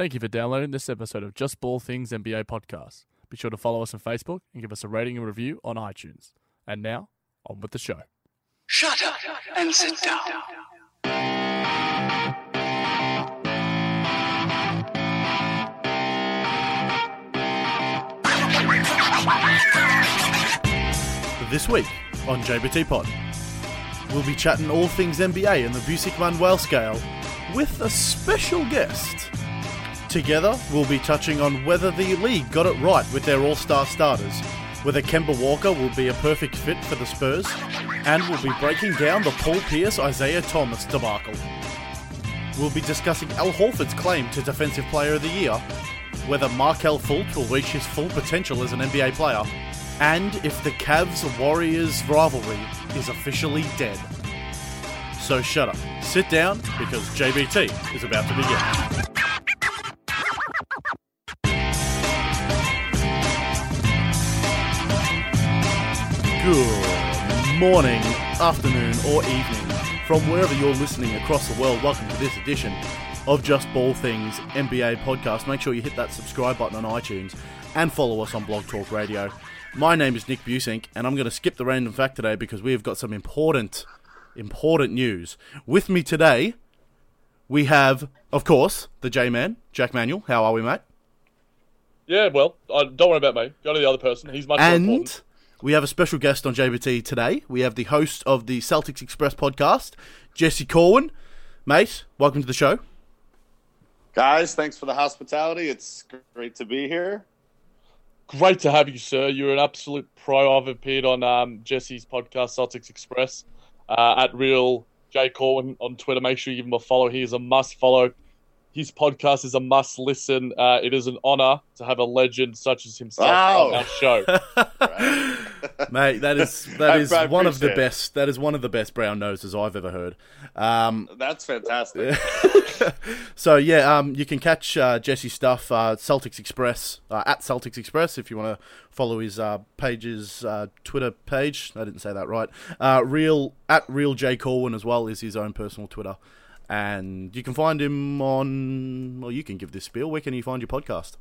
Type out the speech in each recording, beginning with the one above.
Thank you for downloading this episode of Just Ball Things NBA podcast. Be sure to follow us on Facebook and give us a rating and review on iTunes. And now, on with the show. Shut up and sit down. This week on JBT Pod, we'll be chatting all things NBA and the Buissink Manuell scale with a special guest. Together, we'll be touching on whether the league got it right with their all star starters, whether Kemba Walker will be a perfect fit for the Spurs, and we'll be breaking down the Paul Pierce Isaiah Thomas debacle. We'll be discussing Al Horford's claim to Defensive Player of the Year, whether Markelle Fultz will reach his full potential as an NBA player, and if the Cavs Warriors rivalry is officially dead. So shut up, sit down, because JBT is about to begin. Good morning, afternoon, or evening from wherever you're listening across the world. Welcome to this edition of Just Ball Things NBA podcast. Make sure you hit that subscribe button on iTunes and follow us on Blog Talk Radio. My name is Nick Buissink, and I'm going to skip the random fact today because we have got some important, important news. With me today, we have, of course, the J Man, Jack Manuell. How are we, mate? Yeah, well, I, don't worry about me. Go to the other person. He's much more important. And we have a special guest on JBT today. We have the host of the Celtics Express podcast, Jesse Corwin. Mate, welcome to the show. Guys, thanks for the hospitality. It's great to be here. Great to have you, sir. You're an absolute pro. I've appeared on um, Jesse's podcast, Celtics Express, uh, at Real J Corwin on Twitter. Make sure you give him a follow. He is a must follow. His podcast is a must listen. Uh, it is an honor to have a legend such as himself Wow. on our show. Mate, that is that I- is I one of the best. That is one of the best brown noses I've ever heard. Um, That's fantastic. so yeah, um, you can catch uh, Jesse's stuff uh, Celtics Express uh, at Celtics Express if you want to follow his uh, page's uh, Twitter page. I didn't say that right. Uh, real at real J Corwin as well is his own personal Twitter, and you can find him on. Well, you can give this spiel. Where can you find your podcast?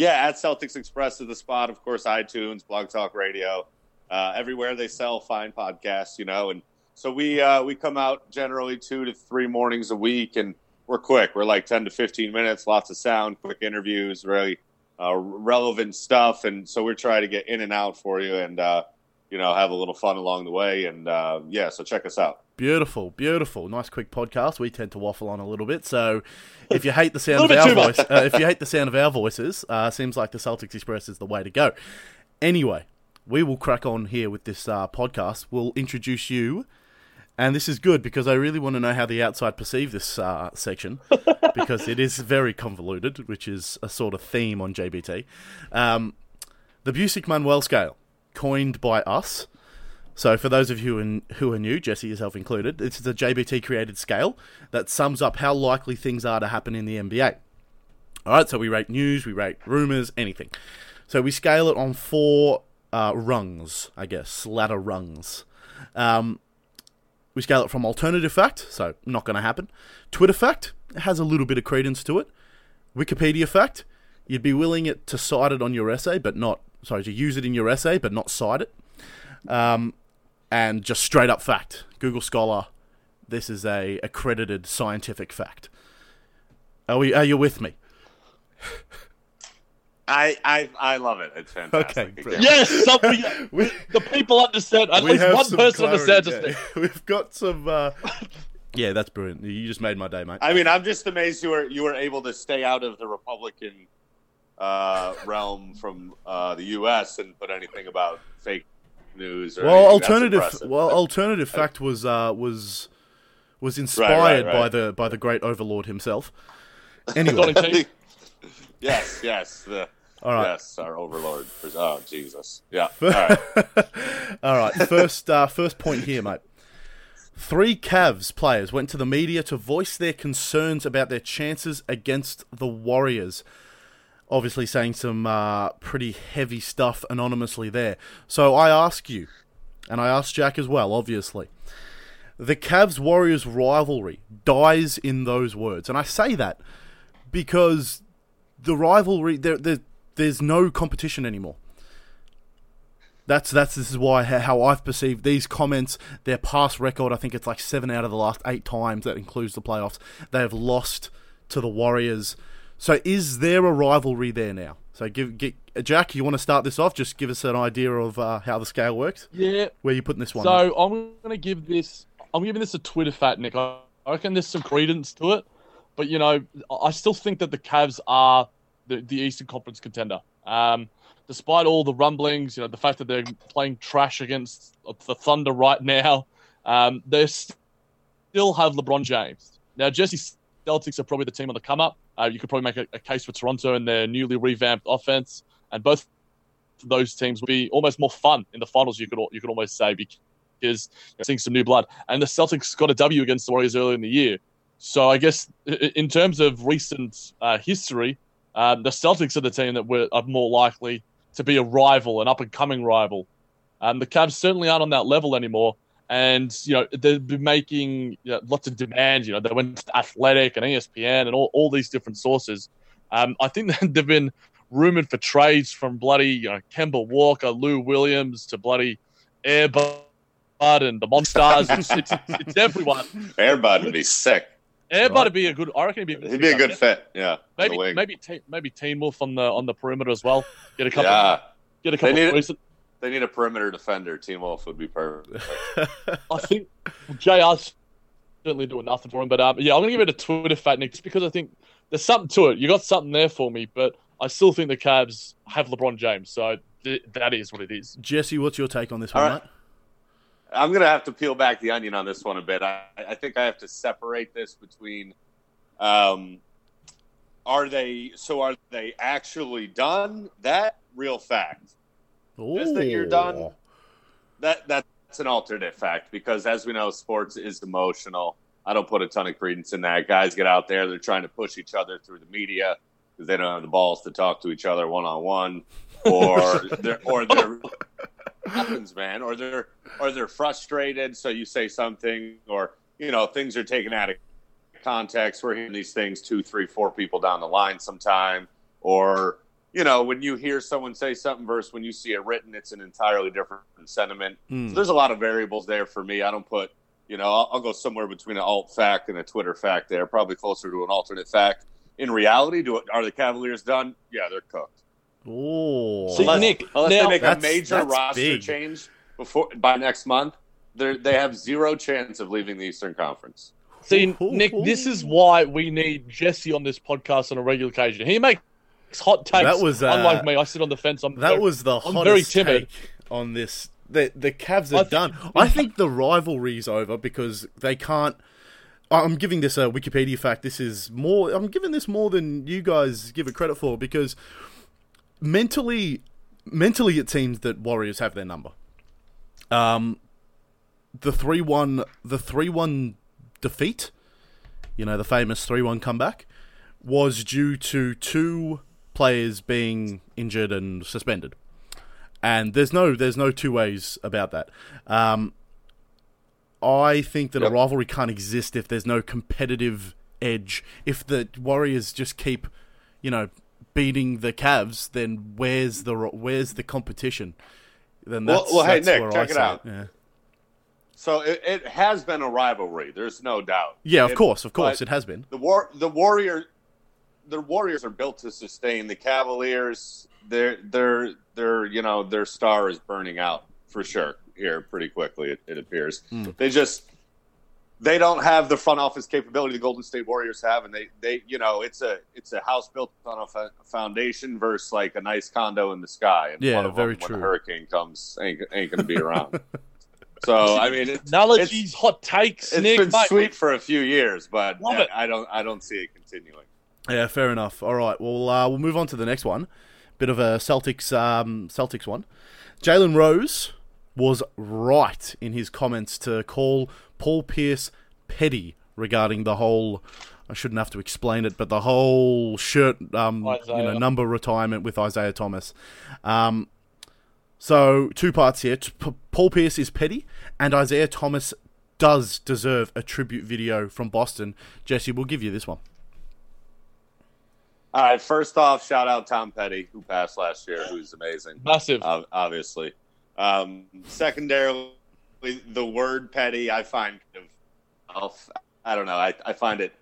Yeah, at Celtics Express is the spot. Of course, iTunes, Blog Talk Radio, uh, everywhere they sell fine podcasts, you know. And so we uh, we come out generally two to three mornings a week, and we're quick. We're like ten to fifteen minutes, lots of sound, quick interviews, really uh, relevant stuff. And so we're trying to get in and out for you, and uh, you know, have a little fun along the way. And uh, yeah, so check us out. Beautiful, beautiful, nice quick podcast. We tend to waffle on a little bit, so if you hate the sound of our voice, uh, if you hate the sound of our voices, uh, seems like the Celtics Express is the way to go. Anyway, we will crack on here with this uh, podcast. We'll introduce you, and this is good because I really want to know how the outside perceive this uh, section because it is very convoluted, which is a sort of theme on JBT. Um, the Buissink Manuell scale, coined by us. So, for those of you in, who are new, Jesse yourself included, this is a JBT created scale that sums up how likely things are to happen in the NBA. All right, so we rate news, we rate rumors, anything. So we scale it on four uh, rungs, I guess, ladder rungs. Um, we scale it from alternative fact, so not going to happen. Twitter fact it has a little bit of credence to it. Wikipedia fact, you'd be willing it to cite it on your essay, but not sorry to use it in your essay, but not cite it. Um, and just straight up fact. Google Scholar, this is a accredited scientific fact. Are we? Are you with me? I I, I love it. It's fantastic. Okay, brilliant. yes, somebody, We- the people understand. At We least one person clarity, understands us. yeah. We've got some. Uh... yeah, that's brilliant. You just made my day, mate. I mean, I'm just amazed you were you were able to stay out of the Republican uh, realm from uh, the U.S. and put anything about fake news. Or well, anything. Alternative. impressive. Well, alternative fact was uh, was was right, inspired by the by the great overlord himself. Anyway, yes, yes, the, all right. yes, our overlord. Oh, Jesus. Yeah. All right. All right, first uh, first point here, mate. Three Cavs players went to the media to voice their concerns about their chances against the Warriors. Obviously, saying some uh, pretty heavy stuff anonymously there. So I ask you, and I ask Jack as well, obviously. the Cavs Warriors rivalry dies in those words, and I say that because the rivalry there, there there's no competition anymore. That's that's this is why how I've perceived these comments. Their past record, I think it's like seven out of the last eight times that includes the playoffs. They have lost to the Warriors. So is there a rivalry there now? So give, give Jack, you want to start this off? Just give us an idea of uh, how the scale works. Yeah. Where you putting this one? So I'm going to give this. I'm giving this a Twitter fat, Nick. I reckon there's some credence to it, but you know, I still think that the Cavs are the, the Eastern Conference contender. Um, despite all the rumblings, you know, the fact that they're playing trash against the Thunder right now, um, they still have LeBron James. Now, Jesse Celtics are probably the team on the come up. Uh, you could probably make a, a, case for Toronto and their newly revamped offense, and both those teams would be almost more fun in the finals. You could you could almost say because you're seeing some new blood. And the Celtics got a W against the Warriors earlier in the year, so I guess in terms of recent uh, history, um, the Celtics are the team that were are more likely to be a rival, an up and coming rival. Um, the Cavs certainly aren't on that level anymore. And, you know, they've been making you know, lots of demands. You know, they went to Athletic and ESPN and all, all these different sources. Um, I think they've been rumored for trades from bloody, you know, Kemba Walker, Lou Williams to bloody Airbud and the Monstars. it's, it's, it's everyone. Airbud would be sick. Airbud right. would be a good. I reckon he'd be. He'd be a good fit. Yeah. Maybe maybe te- maybe Teen Wolf on the on the perimeter as well. Get a couple. yeah. Get a couple. They need, recent... they need a perimeter defender. Teen Wolf would be perfect. I think JR's certainly doing nothing for him, but um, yeah, I'm gonna give it a Twitter fat Nick just because I think there's something to it. You got something there for me, but I still think the Cavs have LeBron James, so th- that is what it is. Jesse, what's your take on this one, right. I'm gonna have to peel back the onion on this one a bit. I, I think I have to separate this between, um, are they so are they actually done? That real fact. Ooh. Just that you're done. That that's an alternate fact because as we know, sports is emotional. I don't put a ton of credence in that. Guys get out there, they're trying to push each other through the media because they don't have the balls to talk to each other one on one, or they're or they're happens, man. Or they're or they're frustrated, so you say something, or you know things are taken out of context. We're hearing these things two, three, four people down the line sometime, or you know when you hear someone say something versus when you see it written, it's an entirely different sentiment. Mm. So there's a lot of variables there for me. I don't put you know I'll, I'll go somewhere between an alt fact and a Twitter fact there, probably closer to an alternate fact. In reality, do are the Cavaliers done? Yeah, they're cooked. Oh, See, unless, Nick, unless now- they make a major roster big. change before by next month, they they have zero chance of leaving the Eastern Conference. See, Nick, this is why we need Jesse on this podcast on a regular occasion. He makes hot takes. That was, uh, unlike me. I sit on the fence. I'm that was the I'm hottest very timid. take on this. The the Cavs are I think- done. I think the rivalry's over because they can't. I'm giving this a Wikipedia fact. This is more. I'm giving this more than you guys give it credit for because mentally, mentally, it seems that Warriors have their number. Um, the three one, the three one defeat, you know, the famous three one comeback, was due to two players being injured and suspended, and there's no there's no two ways about that. Um, I think that Yep. a rivalry can't exist if there's no competitive edge. If the Warriors just keep, you know, beating the Cavs, then where's the where's the competition? Then that's, well, hey, that's Nick, where I check it out. Yeah, So it, it has been a rivalry. There's no doubt. yeah of It- course, of course, it has been. the war the warrior the warriors are built to sustain the cavaliers their their their you know their star is burning out for sure here pretty quickly it, it appears Hmm. they just they don't have the front office capability the golden state warriors have and they they you know it's a it's a house built on a fa- foundation versus like a nice condo in the sky and Yeah, one of very them, true. when a hurricane comes ain't, ain't gonna be around so i mean it's, analogies, hot takes. it's Nick, been mate. sweet for a few years, but I. I don't I don't see it continuing. Yeah, fair enough. All right, well, uh, we'll move on to the next one. Bit of a Celtics um, Celtics one. Jalen Rose was right in his comments to call Paul Pierce petty regarding the whole. I shouldn't have to explain it, but the whole shirt, um, you know, number retirement with Isaiah Thomas. Um, so two parts here. Paul Pierce is petty, and Isaiah Thomas does deserve a tribute video from Boston. Jesse, we'll give you this one. All right. First off, shout out Tom Petty, who passed last year, who's amazing. Massive. ob- obviously. Um, secondarily, the word petty, I find kind of, I don't know, I, I find it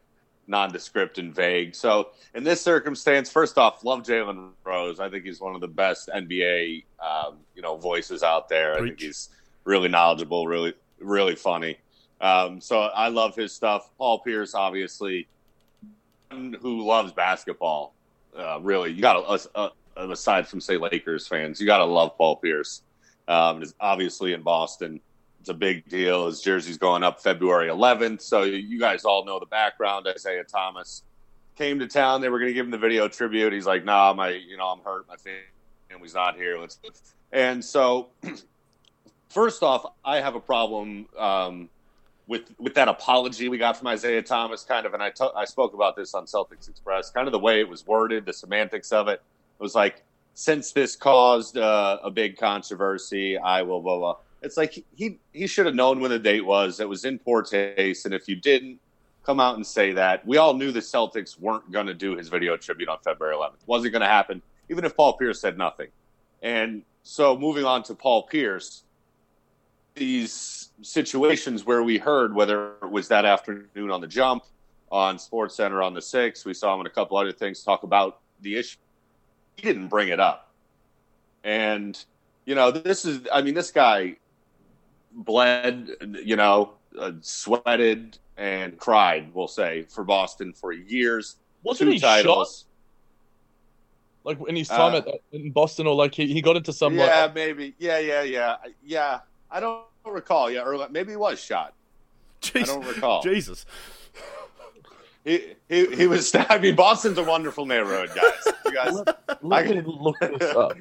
nondescript and vague. So in this circumstance, first off, love Jalen Rose. I think he's one of the best NBA, um, you know, voices out there. I think he's really knowledgeable, really, really funny. Um, so I love his stuff. Paul Pierce, obviously, who loves basketball. Uh, really, you got to, uh, aside from say Lakers fans, you got to love Paul Pierce. Um, is obviously in Boston. It's a big deal. His jersey's going up February 11th. So you guys all know the background. Isaiah Thomas came to town. They were going to give him the video tribute. He's like, "Nah, my, you know, I'm hurt. My family's not here. Let's." And so, first off, I have a problem um, with with that apology we got from Isaiah Thomas. Kind of, and I I spoke about this on Celtics Express. Kind of the way it was worded, the semantics of it. It was like, since this caused uh, a big controversy, I will blah blah. It's like he he should have known when the date was. It was in poor taste, and if you didn't come out and say that, we all knew the Celtics weren't going to do his video tribute on February 11th. wasn't going to happen, even if Paul Pierce said nothing. And so, moving on to Paul Pierce, these situations where we heard whether it was that afternoon on the jump, on Sports Center on the six, we saw him in a couple other things talk about the issue. He didn't bring it up, and you know this is. I mean, this guy bled, you know, uh, sweated and cried. We'll say for Boston for years. Wasn't he shot? Like in his time Uh, at, in Boston, or like he, he got into some yeah, like maybe. Yeah, yeah, yeah, yeah. I don't recall. Yeah, or maybe he was shot. I don't recall. Jesus. He, he he was. Stabbed. I mean, Boston's a wonderful neighborhood, guys. You guys, Let I- me look this up.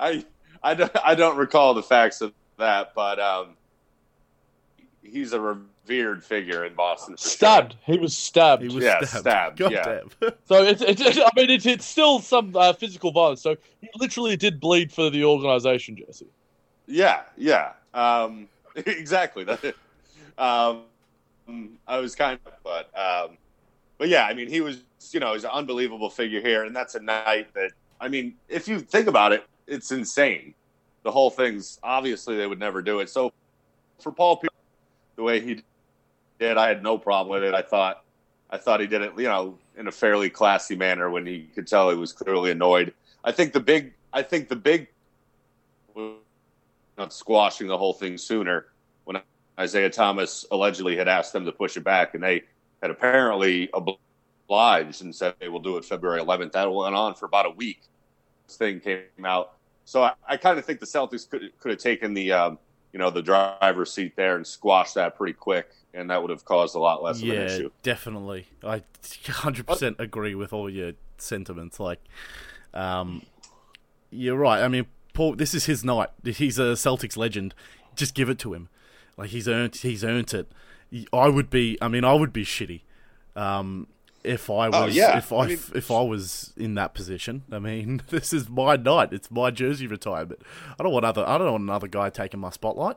I I don't, I don't recall the facts of that, but um, he's a revered figure in Boston. for sure. Stabbed. He was stabbed. He was Yeah, stabbed. stabbed, God yeah. damn. So it's, it's, it's I mean, it's, it's still some uh, physical violence. So he literally did bleed for the organization, Jesse. Yeah, yeah, um, exactly. Um, I was kind of, but, um, but yeah, I mean, he was, you know, he's an unbelievable figure here, and that's a night that, I mean, if you think about it, it's insane. The whole thing's obviously they would never do it. So for Paul the way he did, I had no problem with it. I thought, I thought he did it, you know, in a fairly classy manner when he could tell he was clearly annoyed. I think the big, I think the big not squashing the whole thing sooner when Isaiah Thomas allegedly had asked them to push it back, and they had apparently obliged and said they will do it February 11th. That went on for about a week. This thing came out, so I, I kind of think the Celtics could could have taken the um, you know the driver's seat there and squashed that pretty quick, and that would have caused a lot less of an Yeah, issue. definitely. I 100% agree with all your sentiments. Like, um, you're right. I mean, Paul, this is his night. He's a Celtics legend. Just give it to him. Like he's earned. He's earned it. I would be. I mean, I would be shitty. Um, if I was, Oh, yeah. if I, I mean- if I was in that position, I mean, this is my night. It's my jersey retirement. I don't want other. I don't want another guy taking my spotlight.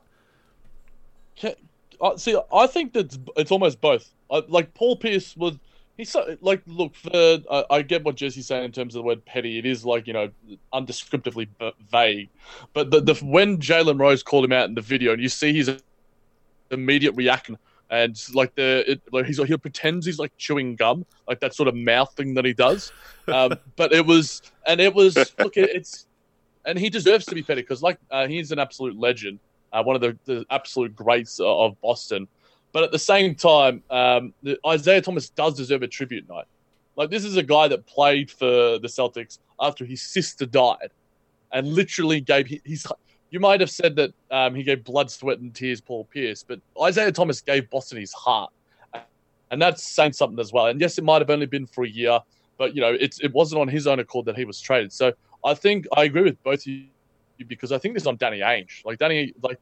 Ca- uh, see, I think that it's almost both. Uh, like Paul Pierce was, he's so, like, look, for uh, I get what Jesse's saying in terms of the word petty. It is like you know, undescriptively vague. But the, the when Jalen Rose called him out in the video, and you see his immediate reaction, and like the it, like he's he pretends he's like chewing gum, like that sort of mouth thing that he does. Um, but it was, and it was look, it, it's, and he deserves to be petty because like uh, he's an absolute legend uh, one of the, the absolute greats of Boston. But at the same time, um, Isaiah Thomas does deserve a tribute night. Like this is a guy that played for the Celtics after his sister died, and literally gave he- he's. You might have said that um, he gave blood, sweat, and tears, Paul Pierce, but Isaiah Thomas gave Boston his heart, and that's saying something as well. And yes, it might have only been for a year, but you know, it's it wasn't on his own accord that he was traded. So I think I agree with both of you because I think this is on Danny Ainge. Like Danny, like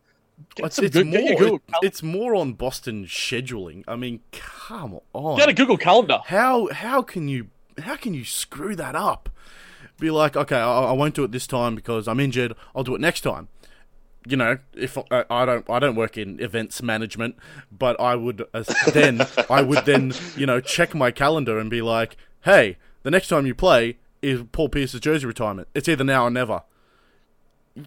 It's, it's good, more. It- it's more on Boston scheduling. I mean, come on. get a Google Calendar. How how can you how can you screw that up? Be like, okay, I, I won't do it this time because I'm injured. I'll do it next time. you know, if I, I don't, I don't work in events management, but I would as, then, I would then, you know, check my calendar and be like, hey, the next time you play is Paul Pierce's jersey retirement. It's either now or never.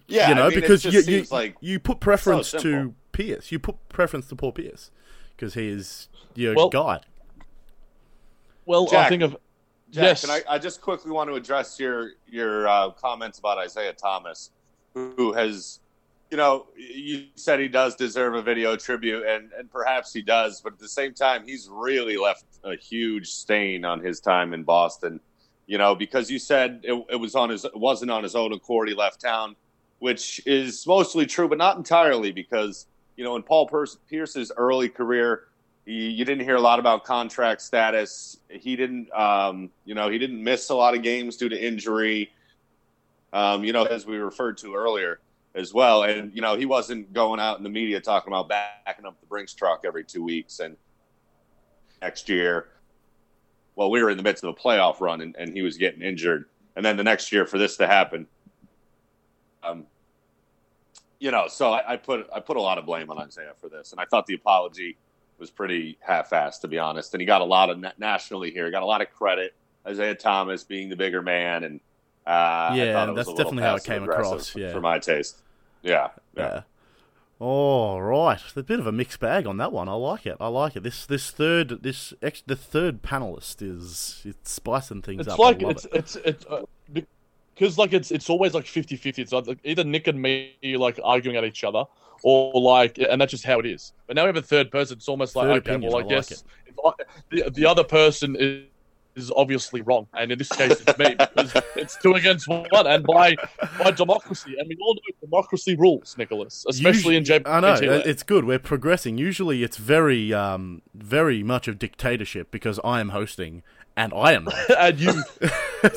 Yeah, you know, I mean, because you, you, like you put preference so to. Pierce. You put preference to Paul Pierce because he is your Well- guy. Well, I Jack, think of Jack, yes. can I, I just quickly want to address your your uh, comments about Isaiah Thomas, who has, you know, you said he does deserve a video tribute, and and perhaps he does, but at the same time, he's really left a huge stain on his time in Boston. You know, because you said it, it was on his it wasn't on his own accord he left town, which is mostly true, but not entirely, because you know in Paul Pierce's early career, you, you didn't hear a lot about contract status. He didn't, um, you know, he didn't miss a lot of games due to injury. Um, you know, as we referred to earlier as well, and you know, he wasn't going out in the media talking about backing up the Brinks truck every two weeks. And next year, well, we were in the midst of a playoff run, and, and he was getting injured. And then the next year, for this to happen, um, you know, so I, I put I put a lot of blame on Isaiah for this, and I thought the apology was pretty half-assed, to be honest. And he got a lot of na- nationally here. He got a lot of credit. Isaiah Thomas being the bigger man, and uh, I Yeah, thought it was that's a definitely how it came across, yeah. for my taste. Yeah, yeah. Yeah. All right, a bit of a mixed bag on that one. I like it. I like it. This this third this ex, the third panelist is it's spicing things it's up. like I love it's it. it's it's uh, because like it's it's always like 50-50. It's like either Nick and me like arguing at each other, or like, and that's just how it is. But now we have a third person. It's almost like Third okay, opinion, well, I I guess if I, the the other person is is obviously wrong, and in this case, it's me because it's two against one, and by by democracy, and we all know democracy rules, Nicholas, especially in J. I know JT uh, it's good. We're progressing. Usually, it's very um very much of dictatorship because I am hosting and I am. and you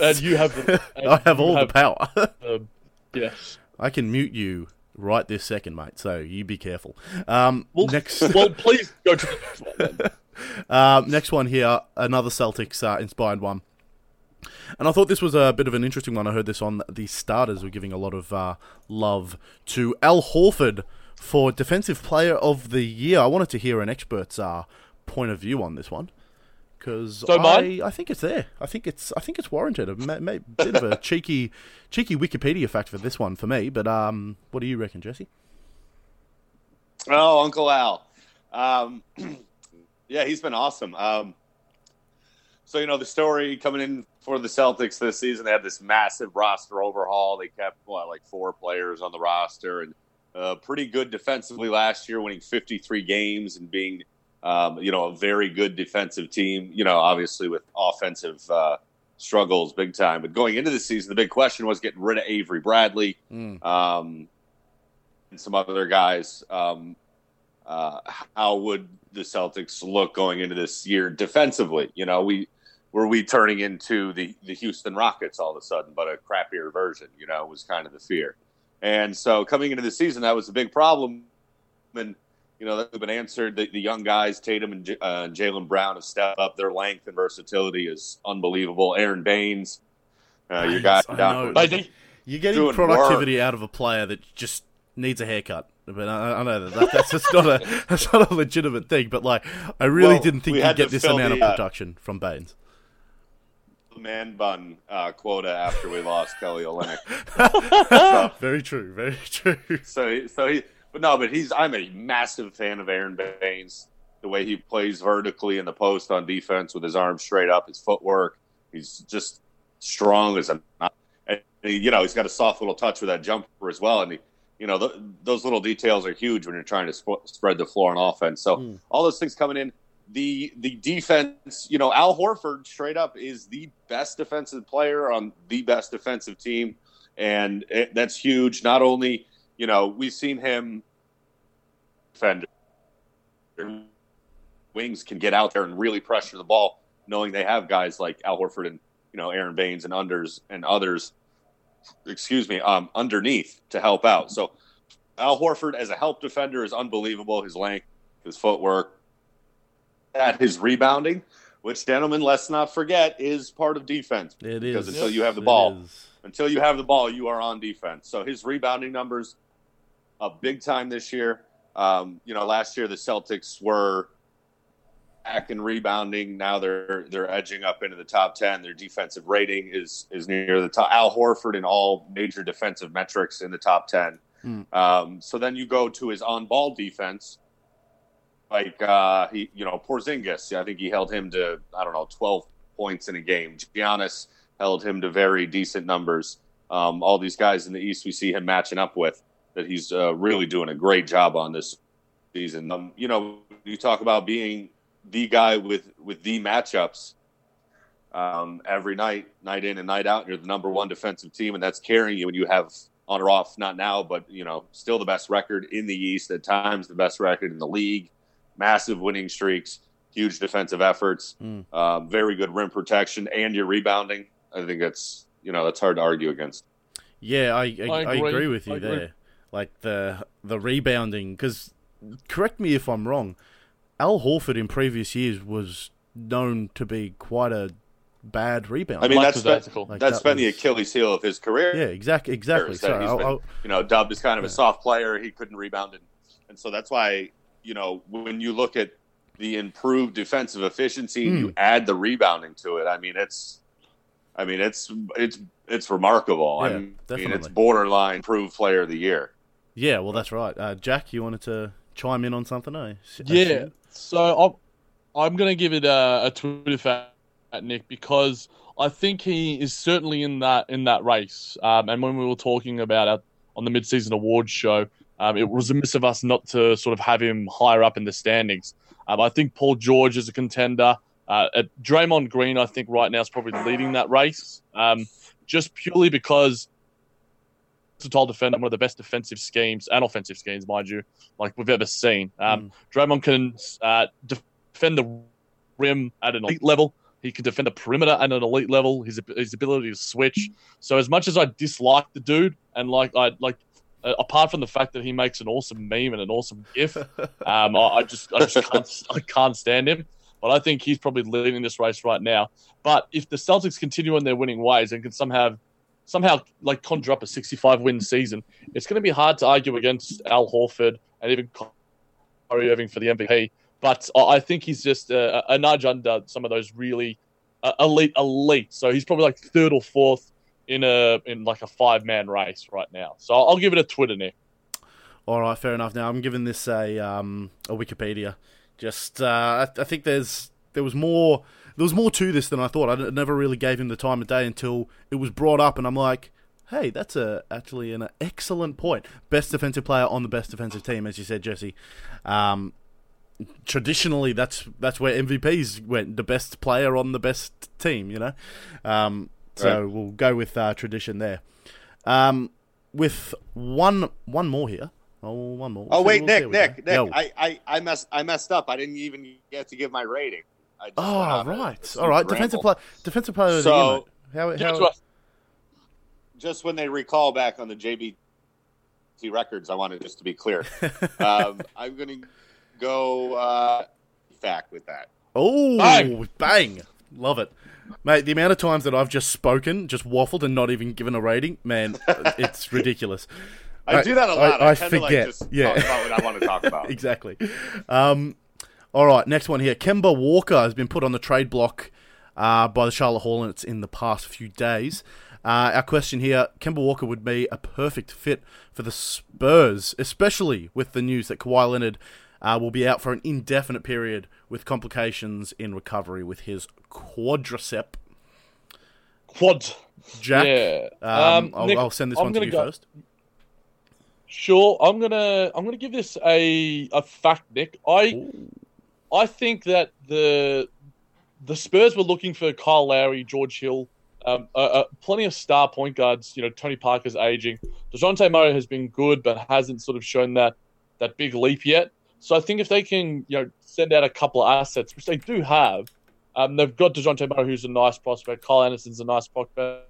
and you have the, I have all the power. um, yes. I can mute you right this second, mate. So you be careful. Um, Well, next. well, please go to the next one. Um, next one here, another Celtics uh, inspired one. And I thought this was a bit of an interesting one. I heard this on the starters were giving a lot of uh, love to Al Horford for Defensive Player of the Year. I wanted to hear an expert's uh, point of view on this one because So I. I think it's there. I think it's I think it's warranted. A ma- ma- bit of a cheeky cheeky Wikipedia fact for this one for me. But um, what do you reckon, Jesse? Oh, Uncle Al. Um, yeah, he's been awesome. Um, so you know the story coming in for the Celtics this season, they had this massive roster overhaul. They kept what, like four players on the roster, and uh, pretty good defensively last year, winning 53 games and being, um, you know, a very good defensive team. You know, obviously with offensive uh, struggles, big time. But going into the season, the big question was getting rid of Avery Bradley Mm. um, and some other guys. Um, uh, how would the Celtics look going into this year defensively? You know, we were we turning into the the Houston Rockets all of a sudden, but a crappier version. You know, was kind of the fear. And so coming into the season, that was a big problem. And you know, they've been answered. The, the young guys, Tatum and J- uh, Jaylen Brown, have stepped up. Their length and versatility is unbelievable. Aron Baynes, uh, your guy Baynes, down. know. But I think You're getting Doing productivity out of a player that just needs a haircut. But I, I know that, that that's just not a that's not a legitimate thing. But like, I really Well, didn't think we you'd get this amount the, of uh, production from Baynes. man bun uh, quota after we lost Kelly Olynyk. very true. Very true. So, so he, but no, but he's. I'm a massive fan of Aron Baynes. The way he plays vertically in the post on defense with his arms straight up, his footwork. He's just strong as a. And you know, he's got a soft little touch with that jumper as well. And he, you know, th- those little details are huge when you're trying to sp- spread the floor on offense. So Mm. all those things coming in. The the defense, you know, Al Horford straight up is the best defensive player on the best defensive team, and it, that's huge. Not only you know we've seen him defender wings can get out there and really pressure the ball, knowing they have guys like Al Horford and you know Aron Baynes and unders and others. Excuse me, um, underneath to help out. So Al Horford as a help defender is unbelievable. His length, his footwork, at his rebounding, which gentlemen, let's not forget, is part of defense. It Because is until you have the ball, until you have the ball, you are on defense. So his rebounding numbers up big time this year. Um, you know, last year the Celtics were back and rebounding. Now they're they're edging up into the top ten. Their defensive rating is is near the top. Al Horford in all major defensive metrics in the top ten. Mm. Um, so then you go to his on ball defense, like uh, he, you know, Porzingis. I think he held him to I don't know twelve points in a game. Giannis held him to very decent numbers. Um, all these guys in the East we see him matching up with that he's uh, really doing a great job on this season. Um, you know, you talk about being the guy with with the matchups um, every night, night in and night out. You're the number one defensive team, and that's carrying you when you have on or off, not now, but you know, still the best record in the East. At times, the best record in the league. Massive winning streaks, huge defensive efforts, Mm. um, very good rim protection, and your rebounding. I think that's you know that's hard to argue against. Yeah, I I, I, agree. agree. with you I agree. there. Like the the rebounding, because correct me if I'm wrong. Al Horford in previous years was known to be quite a bad rebounder. I mean, Like that's the been, vertical. Like, that's that been the Achilles heel of his career. yeah, exactly, exactly. That Sorry, he's I'll, been- I'll- you know, dubbed as kind of Yeah. a soft player. He couldn't rebound, and, and so that's why you know when you look at the improved defensive efficiency, and you add the rebounding to it. I mean, it's, I mean, it's it's it's remarkable. I mean, definitely. it's borderline improved player of the year. Yeah, well, that's right. Uh, Jack, you wanted to chime in on something? I s- Yeah. So I'm I'm gonna give it a, a Twitter fan at Nick because I think he is certainly in that in that race. Um, and when we were talking about it on the mid-season awards show, um, it was amiss of us not to sort of have him higher up in the standings. Um, I think Paul George is a contender. Uh, at Draymond Green, I think right now is probably leading that race, um, just purely because versatile defender, one of the best defensive schemes and offensive schemes, mind you, like we've ever seen. Um, Draymond can uh, defend the rim at an elite level. He can defend the perimeter at an elite level. His his ability to switch. So as much as I dislike the dude, and like I like, uh, apart from the fact that he makes an awesome meme and an awesome gif, um, I, I just I just can't I can't stand him. But I think he's probably leading this race right now. But if the Celtics continue on their winning ways and can somehow somehow like conjure up a 65 win season, it's going to be hard to argue against Al Horford and even Kyrie Irving for the MVP. But I think he's just a, a nudge under some of those really uh, elite elite. So he's probably like third or fourth in a in like a five man race right now. So I'll give it a Twitter Nick. All right, fair enough. Now I'm giving this a um, a Wikipedia. Just uh, I, I think there's there was more there was more to this than I thought. I never really gave him the time of day until it was brought up, and I'm like, hey, that's a actually an excellent point. Best defensive player on the best defensive team, as you said, Jesse. Um, traditionally, that's that's where MVPs went. The best player on the best team, you know. Um, so Right. we'll go with uh, tradition there. Um, with one one more here. Oh, one more. Oh wait, There Nick. Nick, Nick, I, I, I messed I messed up. I didn't even get to give my rating. I just Oh right, all right. ramble. Defensive player, defensive player of So- year. mate. How, Give it how, to. Just when they recall back on the JBT records, I wanted just to be clear. um, I'm going to go uh, fact with that. Oh, Bang. bang. Love it. Mate, the amount of times that I've just spoken, just waffled, and not even given a rating, man, it's ridiculous. I, I- do that a lot. I- I, I tend to forget. like just Yeah. talk about what I want to talk about. exactly. Um, all right, next one here. Kemba Walker has been put on the trade block uh, by the Charlotte Hornets in the past few days. Uh, our question here Kemba Walker would be a perfect fit for the Spurs, especially with the news that Kawhi Leonard uh, will be out for an indefinite period with complications in recovery with his quadricep. Quad. Jack, Yeah. um, Um, I'll, Nick, I'll send this I'm one to you go- first. Sure, I'm gonna I'm gonna give this a a fact, Nick. I I think that the the Spurs were looking for Kyle Lowry, George Hill, um, uh, uh, plenty of star point guards. You know, Tony Parker's aging. Dejounte Murray has been good, but hasn't sort of shown that that big leap yet. So I think if they can, you know, send out a couple of assets, which they do have, um, they've got Dejounte Murray, who's a nice prospect. Kyle Anderson's a nice prospect.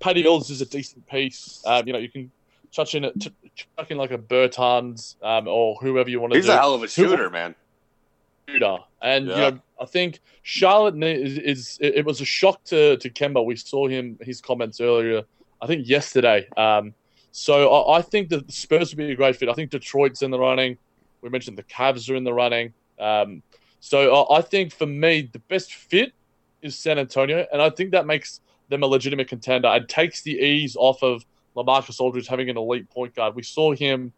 Patty Mills is a decent piece. Um, you know, you can touch in t- chuck in like a Bertans um, or whoever you want to do. He's do a hell of a shooter, man. Shooter. And Yeah. you know, I think Charlotte is, is it, it was a shock to to Kemba. We saw him his comments earlier. I think yesterday, um, So I, I think that the Spurs would be a great fit. I think Detroit's in the running. We mentioned the Cavs are in the running. Um, so I, I think for me, the best fit is San Antonio, and I think that makes them a legitimate contender and takes the ease off of LaMarcus Aldridge having an elite point guard. We saw him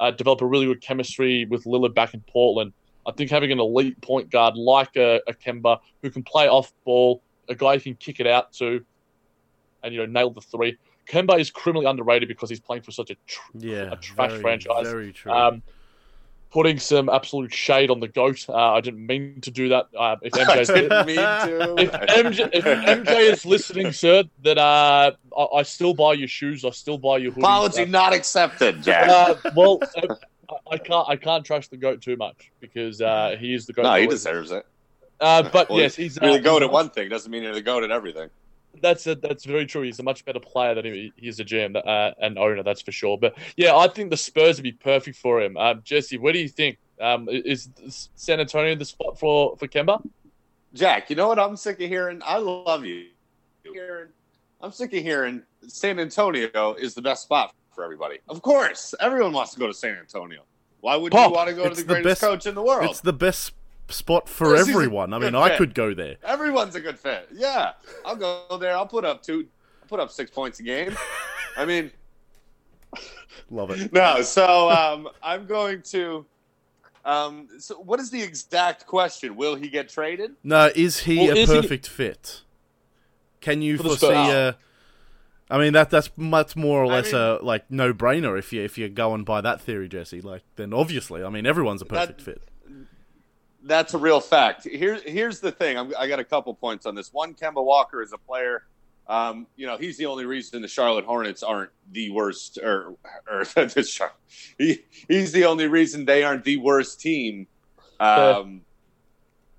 uh, develop a really good chemistry with Lillard back in Portland. I think having an elite point guard like a, a Kemba who can play off ball, a guy who can kick it out to, and you know nail the three. Kemba is criminally underrated because he's playing for such a, tr- Yeah, a trash very, franchise. Very true. Um, putting some absolute shade on the goat. Uh, I didn't mean to do that. Uh, if I MJ's didn't mean to. if MJ, if MJ is listening, sir, that uh, I, I still buy your shoes. I still buy your hoodies. Apology Uh, not accepted, Jack. uh, well, uh, I- can't. I can't trust the goat too much because uh, he is the goat. no, he for a reason. deserves it. Uh, but Well, yes, he's You're uh, the goat at one thing doesn't mean you're the goat at everything. That's a, that's very true. He's a much better player than he, he's a GM uh, and owner. That's for sure. But yeah, I think the Spurs would be perfect for him. Um, Jesse, what do you think? Um, is is San Antonio the spot for for Kemba? Jack, you know what I'm sick of hearing? I love you. Hearing, I'm sick of hearing San Antonio is the best spot for everybody. Of course, everyone wants to go to San Antonio. Why would Pop, you want to go to the the greatest best- coach in the world? it's the best spot for a everyone. I mean, I fit. could go there. Everyone's a good fit. Yeah, I'll go there. I'll put up two, I'll put up six points a game. I mean, Love it. no. So um, I'm going to. Um, so what is the exact question? Will he get traded? No, is he Well, a is he- perfect fit? Can you For foresee a? I mean that that's much more or I less mean- a like no brainer if you if you're going by that theory, Jesse. Like then obviously, I mean everyone's a perfect fit. That's a real fact. Here, here's the thing. I'm, I got a couple points on this. One, Kemba Walker is a player. Um, you know, he's the only reason the Charlotte Hornets aren't the worst, or, or the Char- he, he's the only reason they aren't the worst team. Um,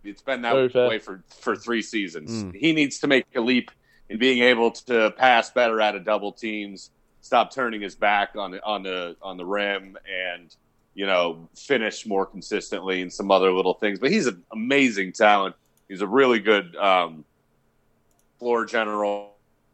it's been that Very fair. way for, for three seasons. Mm. He needs to make a leap in being able to pass better out of double teams, stop turning his back on the on the on the rim, and you know finish more consistently and some other little things. But he's an amazing talent. He's a really good um, floor general.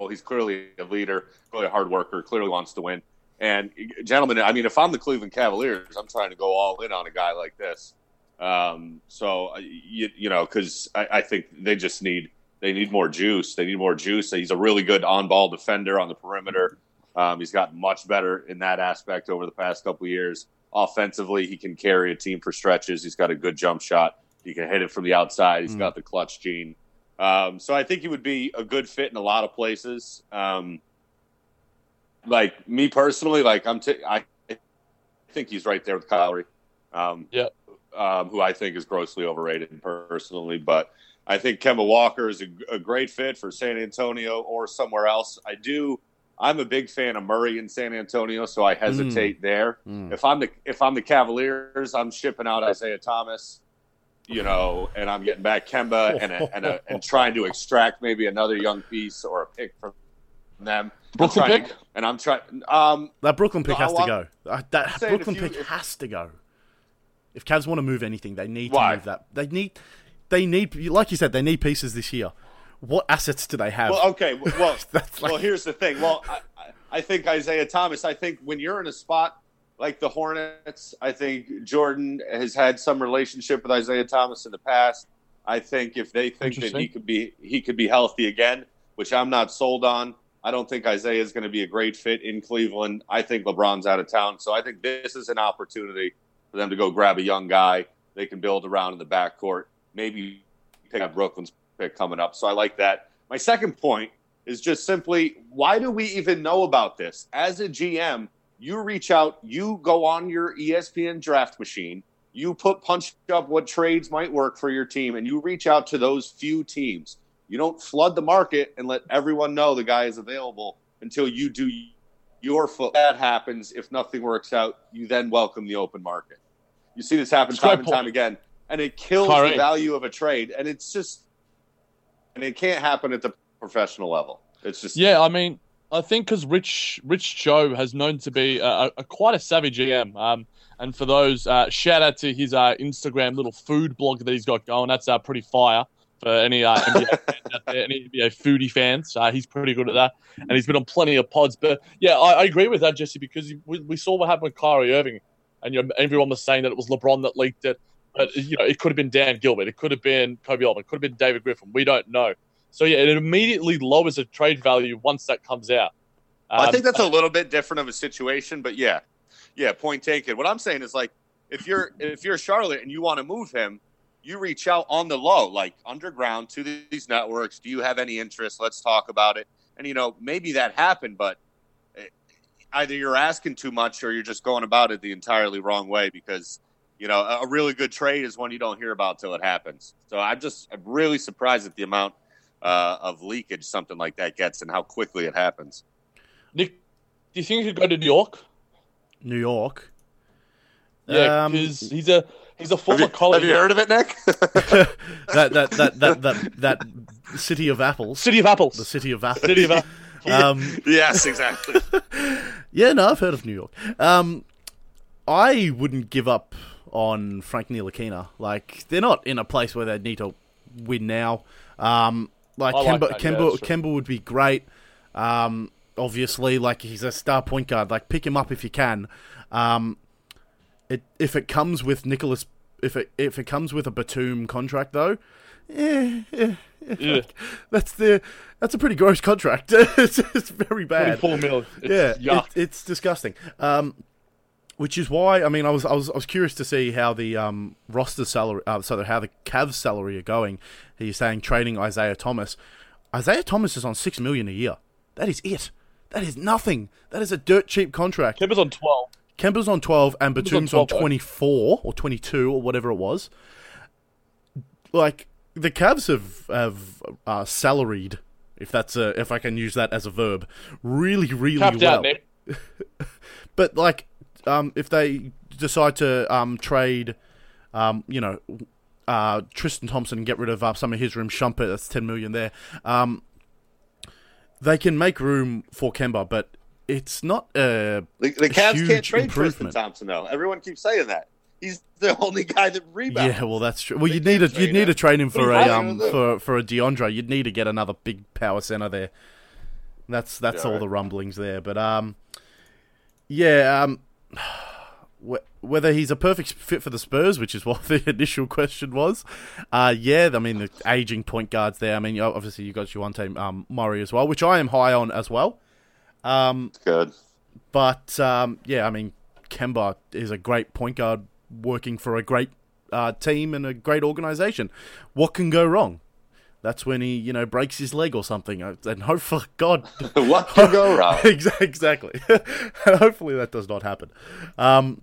He's clearly a leader, clearly a hard worker, clearly wants to win. And gentlemen, I mean, if I'm the Cleveland Cavaliers, I'm trying to go all in on a guy like this. Um, so uh, you, you know, because I, I think they just need they need more juice. They need more juice. He's a really good on-ball defender on the perimeter. Um, he's gotten much better in that aspect over the past couple of years. Offensively, he can carry a team for stretches. He's got a good jump shot. He can hit it from the outside. He's Mm. got the clutch gene. Um, so I think he would be a good fit in a lot of places. Um, like me personally, like I'm, t- I think he's right there with Kyrie. Um, Yeah. Um, who I think is grossly overrated personally, but I think Kemba Walker is a, a great fit for San Antonio or somewhere else. I do. I'm a big fan of Murray in San Antonio, so I hesitate there. Mm. If I'm the if I'm the Cavaliers, I'm shipping out Isaiah Thomas, you know, and I'm getting back Kemba and a, and, a, and trying to extract maybe another young piece or a pick from them. I'm Brooklyn trying- pick? and I'm trying. Um, That Brooklyn pick No, has I to go. That Brooklyn if you- pick if- has to go. If Cavs want to move anything, they need Why? to move that. They need, they need, like you said, they need pieces this year. What assets do they have? well, okay. Well, That's like- well, here's the thing. Well, I, I- I think Isaiah Thomas. I think when you're in a spot like the Hornets, I think Jordan has had some relationship with Isaiah Thomas in the past. I think if they think that he could be he could be healthy again, which I'm not sold on. I don't think Isaiah is going to be a great fit in Cleveland. I think LeBron's out of town, so I think this is an opportunity for them to go grab a young guy they can build around in the backcourt. Maybe pick up Brooklyn's pick coming up. So I like that. My second point is just simply why do we even know about this? As a GM, you reach out, you go on your ESPN draft machine, you put punch up what trades might work for your team, and you reach out to those few teams. You don't flood the market and let everyone know the guy is available until you do your foot. That happens. If nothing works out, you then welcome the open market. You see this happen great time and time again, and it kills the value of a trade. And it's just, and it can't happen at the professional level. It's just Yeah, I mean, I think because Rich Rich Cho has known to be a, a, quite a savvy GM. Um, and for those, uh, shout out to his uh, Instagram little food blog that he's got going. That's uh, pretty fire for any uh, NBA fans out any NBA foodie fans. Uh, he's pretty good at that, and he's been on plenty of pods. But yeah, I, I agree with that, Jesse, because we, we saw what happened with Kyrie Irving, and you know, everyone was saying that it was LeBron that leaked it. But you know, it could have been Dan Gilbert, it could have been Koby Altman, it could have been David Griffin. We don't know. So yeah, it immediately lowers the trade value once that comes out. I Um, think that's a little bit different of a situation, but yeah, yeah. Point taken. What I'm saying is like, if you're if you're Charlotte and you want to move him, you reach out on the low, like underground, to these networks. Do you have any interest? Let's talk about it. And you know, maybe that happened, but eh, either you're asking too much or you're just going about it the entirely wrong way because you know a a really good trade is one you don't hear about till it happens. So I'm just I'm really surprised at the amount uh, of leakage something like that gets and how quickly it happens. Nick, do you think he could go to New York? New York. Yeah, Um, because he's a he's a Have former you, colleague. have you heard of it, Nick? that, that, that, that, that, that city of apples. City of Apples. The city of apples. City of Apples. Um, yes, exactly. yeah, no, I've heard of New York. Um, I wouldn't give up on Frank Ntilikina. Like they're not in a place where they need to win now. Um, like Kemba, that, yeah, Kemba. Kemba would be great. Um, obviously, like he's a star point guard. Like pick him up if you can. Um, it if it comes with Nicholas, if it if it comes with a Batum contract though, eh, eh, eh, Yeah. that's the that's a pretty gross contract. it's, it's very bad. 24 mil. It's yeah, it, it's disgusting. Um, which is why I mean I was I was I was curious to see how the um, roster salary, uh, so how the Cavs salary are going. He's saying trading Isaiah Thomas. Isaiah Thomas is on six million a year. That is it. That is nothing. That is a dirt cheap contract. Kemba's on 12. Kemba's on 12 and on Batum's on 12, though. 24 or 22 or whatever it was. Like the Cavs have have uh, salaried if that's a if I can use that as a verb really really Capped well. out, But like um if they decide to um trade um you know uh Tristan Thompson and get rid of uh, some of his room Shumpert that's 10 million there. Um they can make room for Kemba but it's not uh The, the Cavs can't trade Tristan. Thompson though. Everyone keeps saying that. He's the only guy that rebounds. Yeah, well, that's true. Well, you'd need a you'd need to trade him for a um for for a DeAndre. You'd need to get another big power center there. That's that's Yeah, all right. the rumblings there. But um, yeah, um, whether he's a perfect fit for the Spurs, which is what the initial question was, uh, yeah. I mean, the aging point guards there. I mean, obviously you got Dejounte um, Murray as well, which I am high on as well. Um, Good. but um, yeah, I mean, Kemba is a great point guard working for a great uh, team and a great organization. What can go wrong? That's when he, you know, breaks his leg or something. Uh, And hope for God, what could go wrong? Exactly. and hopefully that does not happen. Um,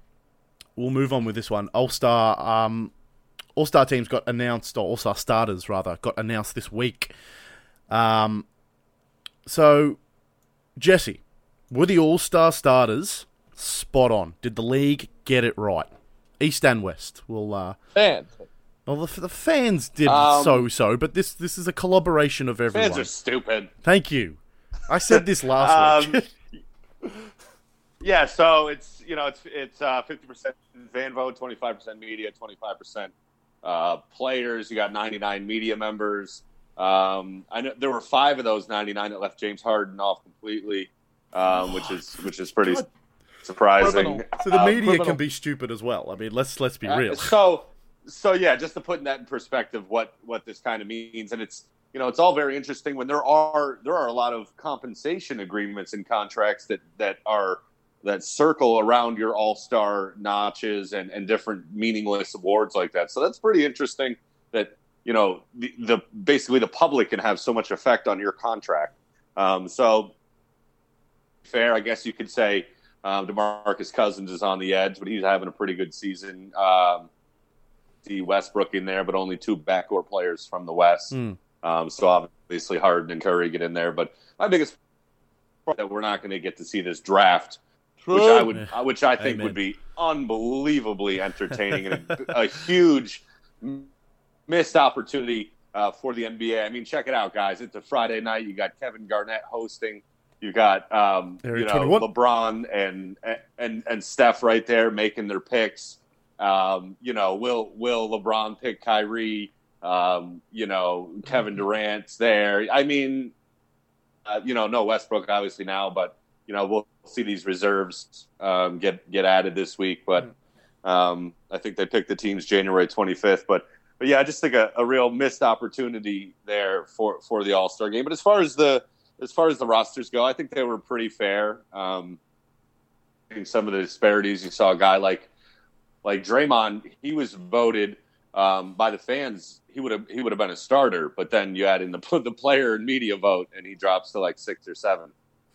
we'll move on with this one. All Star, um, All Star teams got announced, or All Star starters rather, got announced this week. Um, so Jesse, were the All Star starters spot on? Did the league get it right? East and West. We'll. Uh, Fans. Well, the, the fans did Um, so so, but this this is a collaboration of everyone. Fans are stupid. Thank you. I said this last Um, week. Yeah, so it's you know it's it's uh, fifty percent fan vote, twenty five percent media, twenty five percent uh, players. You got ninety nine media members. Um, I know there were five of those ninety nine that left James Harden off completely, um, which is which is pretty God. surprising. Criminal. So the Um, media criminal. can be stupid as well. I mean, let's let's be Uh, real. So, so yeah, just to put that in perspective, what what this kind of means, and it's you know it's all very interesting when there are there are a lot of compensation agreements and contracts that that are that circle around your all star notches and and different meaningless awards like that. So that's pretty interesting that you know the, the basically the public can have so much effect on your contract. Um, so fair, I guess you could say um, Demarcus Cousins is on the edge, but he's having a pretty good season. Um, see Westbrook in there, but only two backcourt players from the West. Hmm. Um, so obviously Harden and Curry get in there. But my biggest that we're not going to get to see this draft, which I would, which I think Amen. would be unbelievably entertaining and a, a huge missed opportunity uh, for the NBA. I mean, check it out, guys. It's a Friday night. You got Kevin Garnett hosting. You got um, you know 21. LeBron and and and Steph right there making their picks. Um, you know, will will LeBron pick Kyrie? Um, you know, Kevin Durant's there. I mean, uh, you know, no Westbrook obviously now, but you know, we'll see these reserves um, get get added this week. But um, I think they picked the teams January 25th. But but yeah, I just think a, a real missed opportunity there for for the All Star game. But as far as the as far as the rosters go, I think they were pretty fair. Um, some of the disparities, you saw a guy like like Draymond, he was voted um, by the fans. He would have he would have been a starter, but then you add in the the player and media vote, and he drops to like six or seven.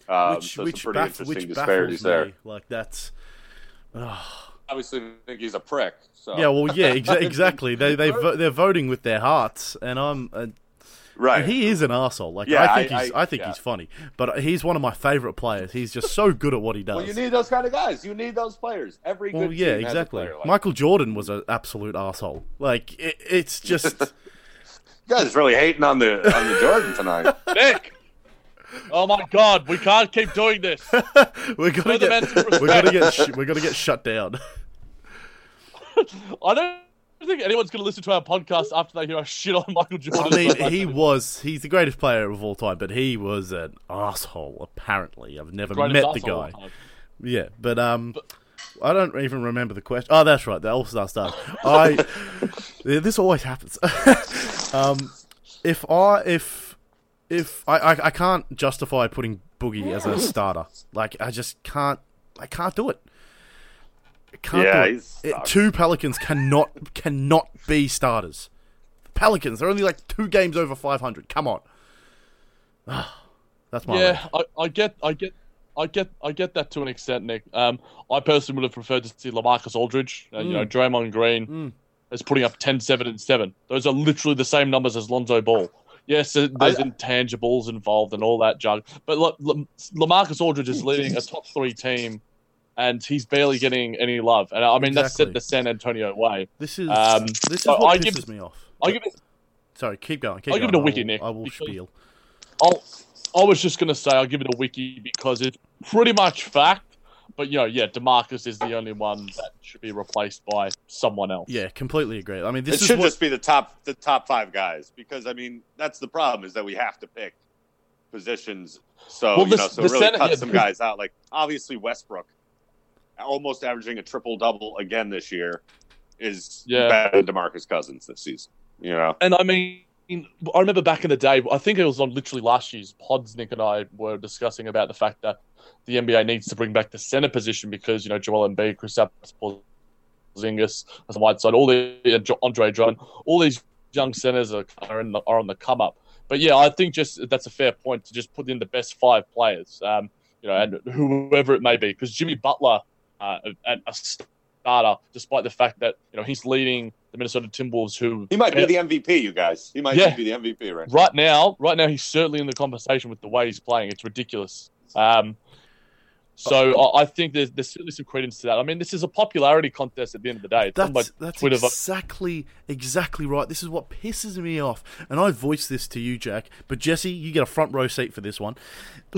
Um, which so which, pretty baff- interesting disparities there. Like that's. Obviously, think he's a prick. So Yeah, well, yeah, exa- exactly. They they vo- they're voting with their hearts, and I'm uh, right. and he is an asshole. Like Yeah, I think I- he's I- I, think yeah. he's funny, but he's one of my favorite players. He's just so good at what he does. well, you need those kind of guys. You need those players. Every Well, good yeah, team has a exactly. player like Michael Jordan was an absolute asshole. Like it, it's just You guys really hating on the on the Jordan tonight. Nick. Oh my God, we can't keep doing this. we're gonna Show get we're gonna get sh- we're gonna get shut down. I don't think anyone's going to listen to our podcast after they hear us shit on Michael Jordan. I mean, he was he's the greatest player of all time, but he was an asshole. Apparently, I've never Greatest met the guy. of all time. Yeah, but um, I don't even remember the question. Oh, that's right, the All Star Stars. I this always happens. um, if I if if I, I I can't justify putting Boogie as a starter, like I just can't I can't do it. I can't Yeah, it. he's It- two Pelicans cannot cannot be starters. Pelicans, they're only like two games over five hundred. Come on. That's my Yeah, I, I get, I get, I get, I get that to an extent, Nick. Um, I personally would have preferred to see Lamarcus Aldridge. And, You know, Draymond Green Mm. is putting up 10, 7, and seven. Those are literally the same numbers as Lonzo Ball. Yes, there- there's intangibles involved and all that junk, but look, Lam- Lamarcus Aldridge is leading a top three team, and he's barely getting any love. And I mean, that's Exactly. set the San Antonio way. This is Um, this is so what I pisses give- me off. I'll give it. Sorry, keep going. Keep I'll give it a wiki, I Nick, I will spiel. I'll, I was just gonna say I'll give it a wiki because it's pretty much fact. But you know, yeah, Demarcus is the only one that should be replaced by someone else. Yeah, completely agree. I mean, this is should what just be the top the top five guys because I mean that's the problem is that we have to pick positions. So Well, you the- know, so really center- cut yeah, some because- guys out. Like obviously Westbrook, almost averaging a triple double again this year, is Yeah. better than Demarcus Cousins this season. You know, And I mean, I remember back in the day, I think it was on literally last year's pods. Nick and I were discussing about the fact that the NBA needs to bring back the center position because you know Joel Embiid, Chris Porzingis, some Whiteside, all the Andre Drummond, all these young centers are are, in the, are on the come up. But yeah, I think just that's a fair point to just put in the best five players, um, you know, and whoever it may be, because Jimmy Butler, uh, a, a starter, despite the fact that you know he's leading the Minnesota Timberwolves, who he might be the MVP. You guys, he might Yeah. be the MVP right. right now, right now, he's certainly in the conversation with the way he's playing. It's ridiculous. Um, so I, I think there's, there's certainly some credence to that. I mean, this is a popularity contest at the end of the day. It's That's that's Twitter vote. exactly exactly right. This is what pisses me off, and I voiced this to you, Jack. But Jesse, you get a front row seat for this one.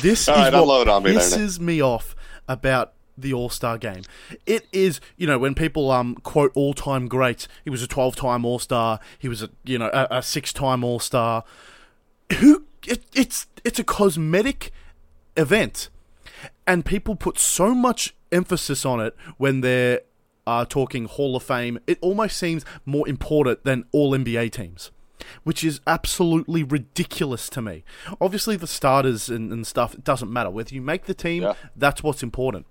this All is right, what unload on me there, pisses me off about the All Star game. It is, you know, when people um quote all time greats. He was a twelve time All Star. He was a you know a, a six time All Star. Who? It, it's it's a cosmetic event and people put so much emphasis on it when they're uh, talking Hall of Fame. It almost seems more important than all NBA teams, which is absolutely ridiculous to me. Obviously, the starters and, and stuff it doesn't matter whether you make the team. Yeah. That's what's important.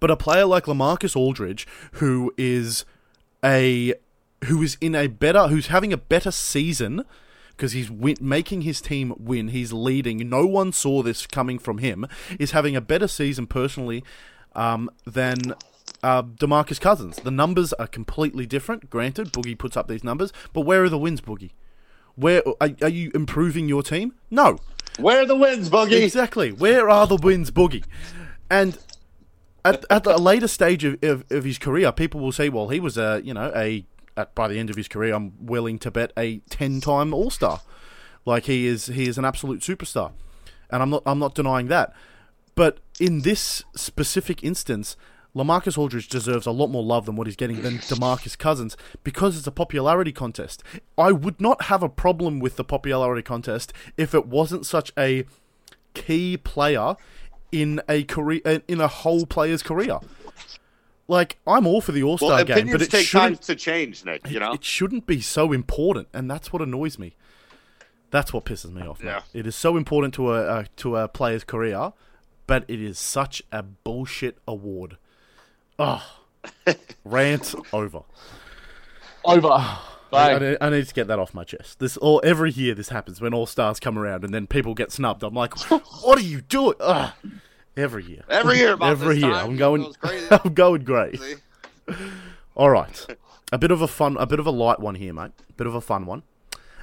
But a player like Lamarcus Aldridge, who is a who is in a better, who's having a better season because he's win- making his team win. He's leading. No one saw this coming from him. Is having a better season personally um, than uh, Demarcus Cousins. The numbers are completely different. Granted, Boogie puts up these numbers, but where are the wins, Boogie? Where are, are you improving your team? No, Where are the wins, Boogie? Exactly. Where are the wins, Boogie? And at, at the later stage of, of, of his career, people will say, well, he was a, you know, a, at, by the end of his career, I'm willing to bet a 10 time All Star. Like he is, he is an absolute superstar. And I'm not, I'm not denying that. But in this specific instance, Lamarcus Aldridge deserves a lot more love than what he's getting than DeMarcus Cousins because it's a popularity contest. I would not have a problem with the popularity contest if it wasn't such a key player in a career in a whole player's career. Like I'm all for the All Star Well, game, but it take time to change, Nick. You know, it shouldn't be so important, and that's what annoys me. That's what pisses me off. Yeah. It is so important to a, a to a player's career, but it is such a bullshit award. Oh, rant over. Over. I, Bang. need, I need to get that off my chest. This all every year this happens when all stars come around and then people get snubbed. I'm like, what are you doing? Ugh. Every year, every year, every year, time, I'm going. I'm going great. All right, a bit of a fun, a bit of a light one here, mate. A bit of a fun one.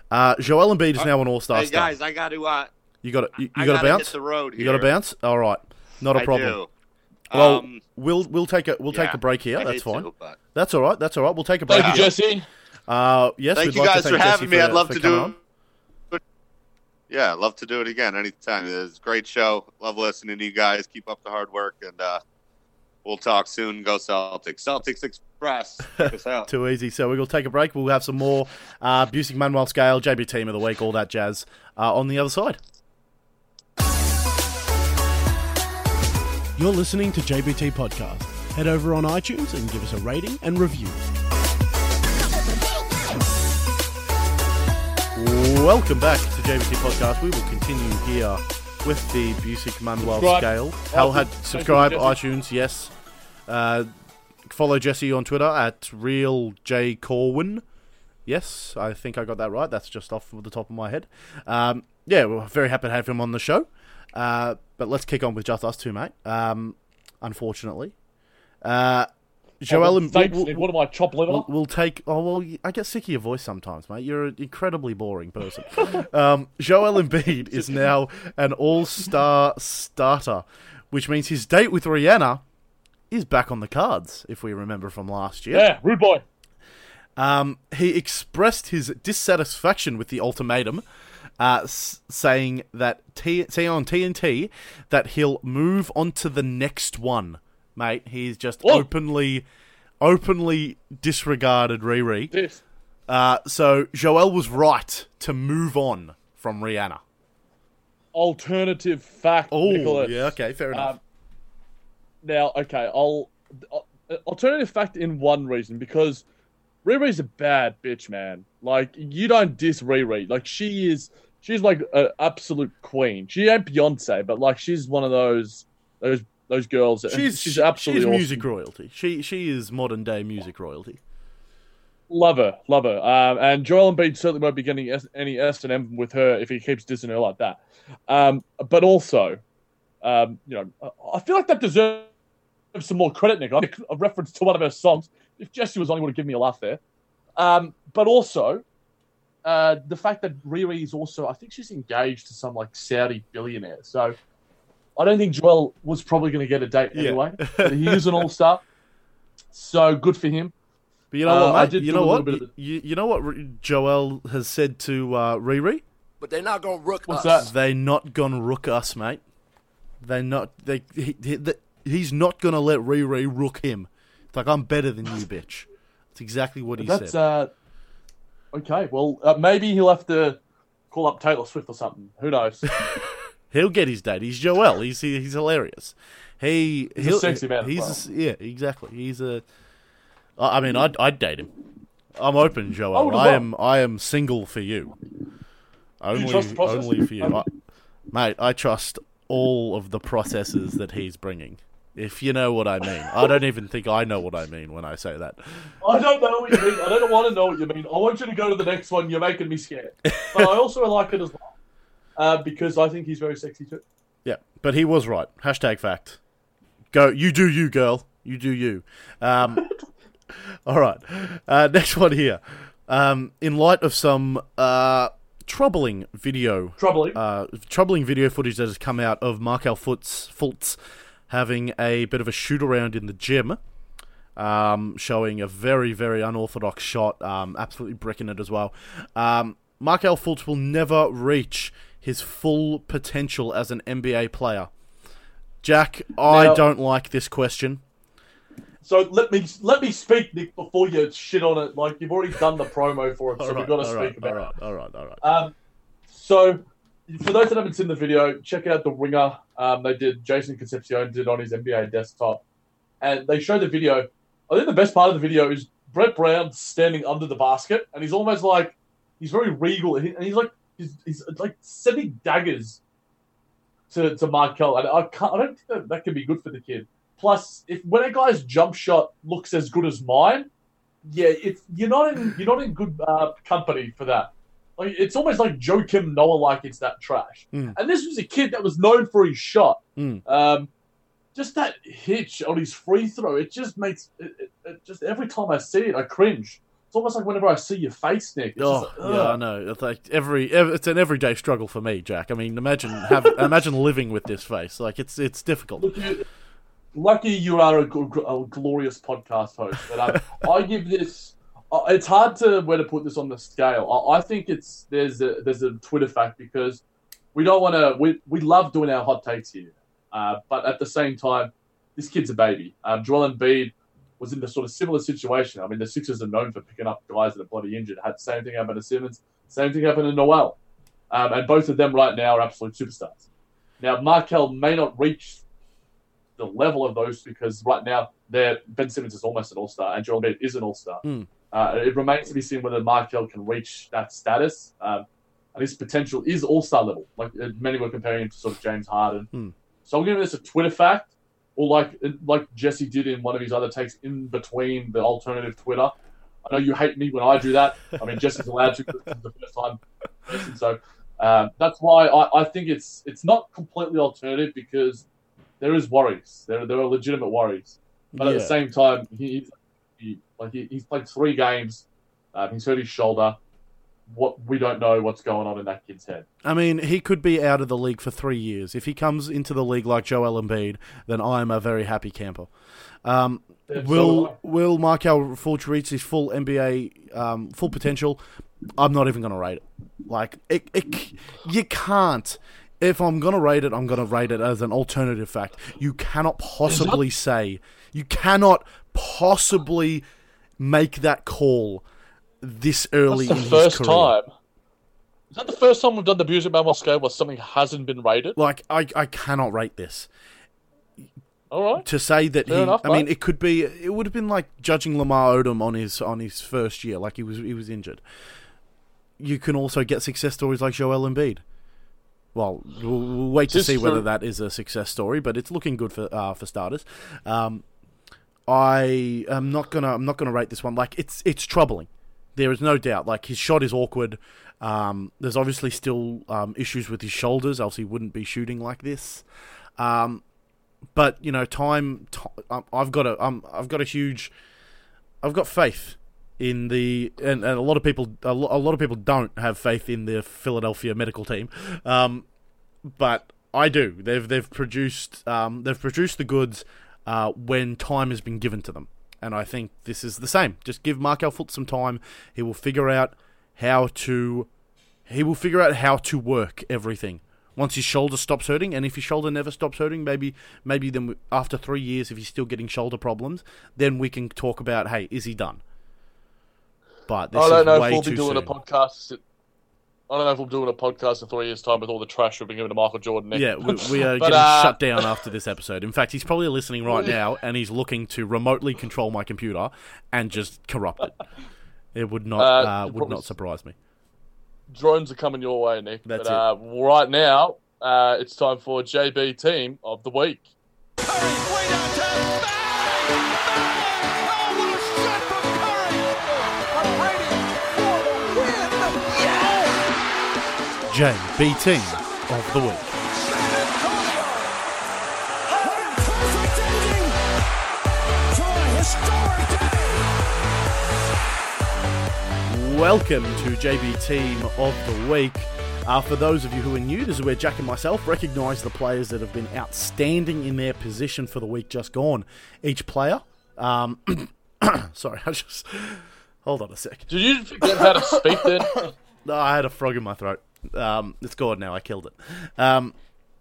Uh, Joel Embiid is now an All Star Hey star. guys, I got to. Uh, You got to, you, you got to bounce. The road You got to bounce. All right, not a I problem. do. Well, Um, we'll we'll take a we'll take a break here. I That's fine. to, but- That's all right. That's all right. We'll take a break. Thank you. Jesse. Uh, yes, Thank you like guys to for thank having Jesse me. for- I'd love to do. on. Yeah, love to do it again anytime. It's a great show. Love listening to you guys. Keep up the hard work, and uh, we'll talk soon. Go Celtics. Celtics Express. Out. Too easy. So we'll take a break. We'll have some more uh, Buissink Manuell Scale, JB Team of the Week, all that jazz uh, on the other side. You're listening to JBT Podcast. Head over on iTunes and give us a rating and review. Welcome back to JBT Podcast. We will continue here with the Buissink Manuell Subscribe. Scale. Hal had subscribe, iTunes, yes. Uh, follow Jesse on Twitter at real J Corwin. Yes, I think I got that right. That's just off the top of my head. Um, yeah, we're very happy to have him on the show. Uh, but let's kick on with just us two, mate. Um, unfortunately, uh, Joel and Thanks, we'll, What am I, chop liver? we'll, we'll take. Oh well, I get sick of your voice sometimes, mate. You're an incredibly boring person. um, Joel Embiid is now an all-star starter, which means his date with Rihanna is back on the cards. If we remember from last year. yeah, rude boy. Um, he expressed his dissatisfaction with the ultimatum, uh, s- saying that T- say on TNT that he'll move on to the next one, mate. He's just Whoa. openly, openly disregarded Riri. This. Uh, so Joel was right to move on from Rihanna. Alternative fact, Oh, Nicholas. yeah, okay, fair enough. Um, now, okay, I'll uh, alternative fact in one reason because Riri's a bad bitch, man. Like you don't diss Riri. Like she is, she's like an absolute queen. She ain't Beyonce, but like she's one of those those those girls. That, she's she's absolutely she's awesome. music royalty. She she is modern day music royalty. Love her, love her. Um, and Joel Embiid certainly won't be getting S- any S and M with her if he keeps dissing her like that. Um, but also, um, you know, I feel like that deserves some more credit, Nick. A reference to one of her songs. If Jesse was on, he would have given me a laugh there. Um, but also, uh, the fact that Riri is also, I think she's engaged to some like Saudi billionaire. So I don't think Joel was probably going to get a date Yeah. anyway. but he is an all star. So good for him. But you know Uh, what, I mate? did You know what? bit of You, you know what R- Joel has said to uh, Riri? But they're not gonna rook What's us. that? They're not gonna rook us, mate. They not. They. He, he, the- he's not gonna let Riri rook him. It's like I'm better than you, bitch. That's exactly what he That's said. uh, okay. Well, uh, maybe he'll have to call up Taylor Swift or something. Who knows? He'll get his date. He's Joel. He's he, he's hilarious. He He's a sexy man He's yeah, exactly. He's a. I mean, I'd I'd date him. I'm open, Joel. I well. am I am single for you. Only process? only for you, Um, I, mate. I trust all of the processes that he's bringing. If you know what I mean, I don't even think I know what I mean when I say that. I don't know what you mean. I don't want to know what you mean. I want you to go to the next one. You're making me scared. But I also like it as well uh, because I think he's very sexy too. Yeah, but he was right. Hashtag fact. Go, you do you, girl. You do you. Um, all right. Uh, next one here. Um, in light of some uh, troubling video, Troubling. uh, troubling video footage that has come out of Markelle Fultz, Fultz having a bit of a shoot around in the gym, um, showing a very, very unorthodox shot, um, absolutely bricking it as well. Um, Markelle Fultz will never reach his full potential as an NBA player. Jack, I Now- don't like this question. So let me let me speak, Nick, before you shit on it. Like you've already done the promo for it, so All we've got to speak right, about all it. right, all right, all right. Um, so, for those that haven't seen the video, check out the ringer. Um, they did Jason Concepcion did on his NBA desktop, and they show the video. I think the best part of the video is Brett Brown standing under the basket, and he's almost like he's very regal, and he's like he's, he's like sending daggers to to Markelle, and I can't. I don't think that, that can be good for the kid. Plus, if when a guy's jump shot looks as good as mine, yeah, it's you're not in you're not in good uh, company for that. Like it's almost like Joakim Noah like it's that trash. Mm. And this was a kid that was known for his shot. Mm. Um, just that hitch on his free throw, it just makes it, it, it just every time I see it, I cringe. It's almost like whenever I see your face, Nick. It's Oh, just like, yeah, I know. It's like every, ev it's an everyday struggle for me, Jack. I mean, imagine have, imagine living with this face. Like it's it's difficult. Look, you, lucky you are a, a glorious podcast host. But um, I give this. It's hard to where to put this on the scale. I, I think it's there's a there's a Twitter fact because we don't want to. We we love doing our hot takes here, uh, but at the same time, this kid's a baby. Um, Joel Embiid was in the sort of similar situation. I mean, the Sixers are known for picking up guys that are bloody injured. Had the same thing happen to Simmons. Same thing happened to Noel. Um, and both of them right now are absolute superstars. Now, Markelle may not reach the level of those because right now they're, Ben Simmons is almost an all star and Joel Embiid is an all star. Hmm. Uh, it remains to be seen whether Markelle can reach that status. Um, and his potential is all star level. Like uh, many were comparing him to sort of James Harden. Hmm. So I'm giving this a Twitter fact, or like like Jesse did in one of his other takes in between the alternative Twitter. I know you hate me when I do that. I mean, Jesse's allowed to this is the first time. Jesse, So um, that's why I, I think it's it's not completely alternative because there is worries. There there are legitimate worries, but at the same time, he, he like he, he's played three games. Um, he's hurt his shoulder. What we don't know what's going on in that kid's head. I mean, he could be out of the league for three years. If he comes into the league like Joel Embiid, then I'm a very happy camper. Um, yeah, will I. will Markelle Fultz reach his full NBA um, full potential? I'm not even going to rate it. Like it, it, you can't. If I'm going to rate it, I'm going to rate it as an alternative fact. You cannot possibly say, you cannot possibly make that call this early That's the first time. Is that the first time we've done the Buissink Manuell scale where something hasn't been rated? Like I, I cannot rate this. All right. to say that Fair he. enough, I mean, it could be. It would have been like judging Lamar Odom on his on his first year, like he was he was injured. You can also get success stories like Joel Embiid. Well, we'll, we'll wait to see whether that is a success story, but it's looking good for uh, for starters. Um, I am not gonna I'm not gonna rate this one. Like it's it's troubling. There is no doubt. Like his shot is awkward. Um, there's obviously still um, issues with his shoulders, else he wouldn't be shooting like this. Um, but you know, time. ti- um, I've got a. Um, I've got a huge. I've got faith in the, and, and a lot of people. A, lo- a lot of people don't have faith in the Philadelphia medical team, um, but I do. They've they've produced. Um, they've produced the goods uh, when time has been given to them, and I think this is the same. Just give Markelle Fultz some time. He will figure out how to. He will figure out how to work everything once his shoulder stops hurting, and if his shoulder never stops hurting, maybe maybe then we, after three years, if he's still getting shoulder problems, then we can talk about hey, is he done? But this I don't know if we'll be doing soon. a podcast. I don't know if we'll be doing a podcast in three years' time with all the trash we've been giving to Michael Jordan. Nick. Yeah, we, we are But, getting uh, shut down after this episode. In fact, he's probably listening right now, and he's looking to remotely control my computer and just corrupt it. It would not Uh, uh, would not surprise me. drones are coming your way, Nick. That's but uh, right now, uh, it's time for JB Team of the Week. JB team of the week. Welcome to JB Team of the Week. Uh, for those of you who are new, this is where Jack and myself recognise the players that have been outstanding in their position for the week just gone. Each player, um, sorry, I just hold on a sec. Did you forget how to speak then? No, I had a frog in my throat. Um, it's gone now. I killed it. Um,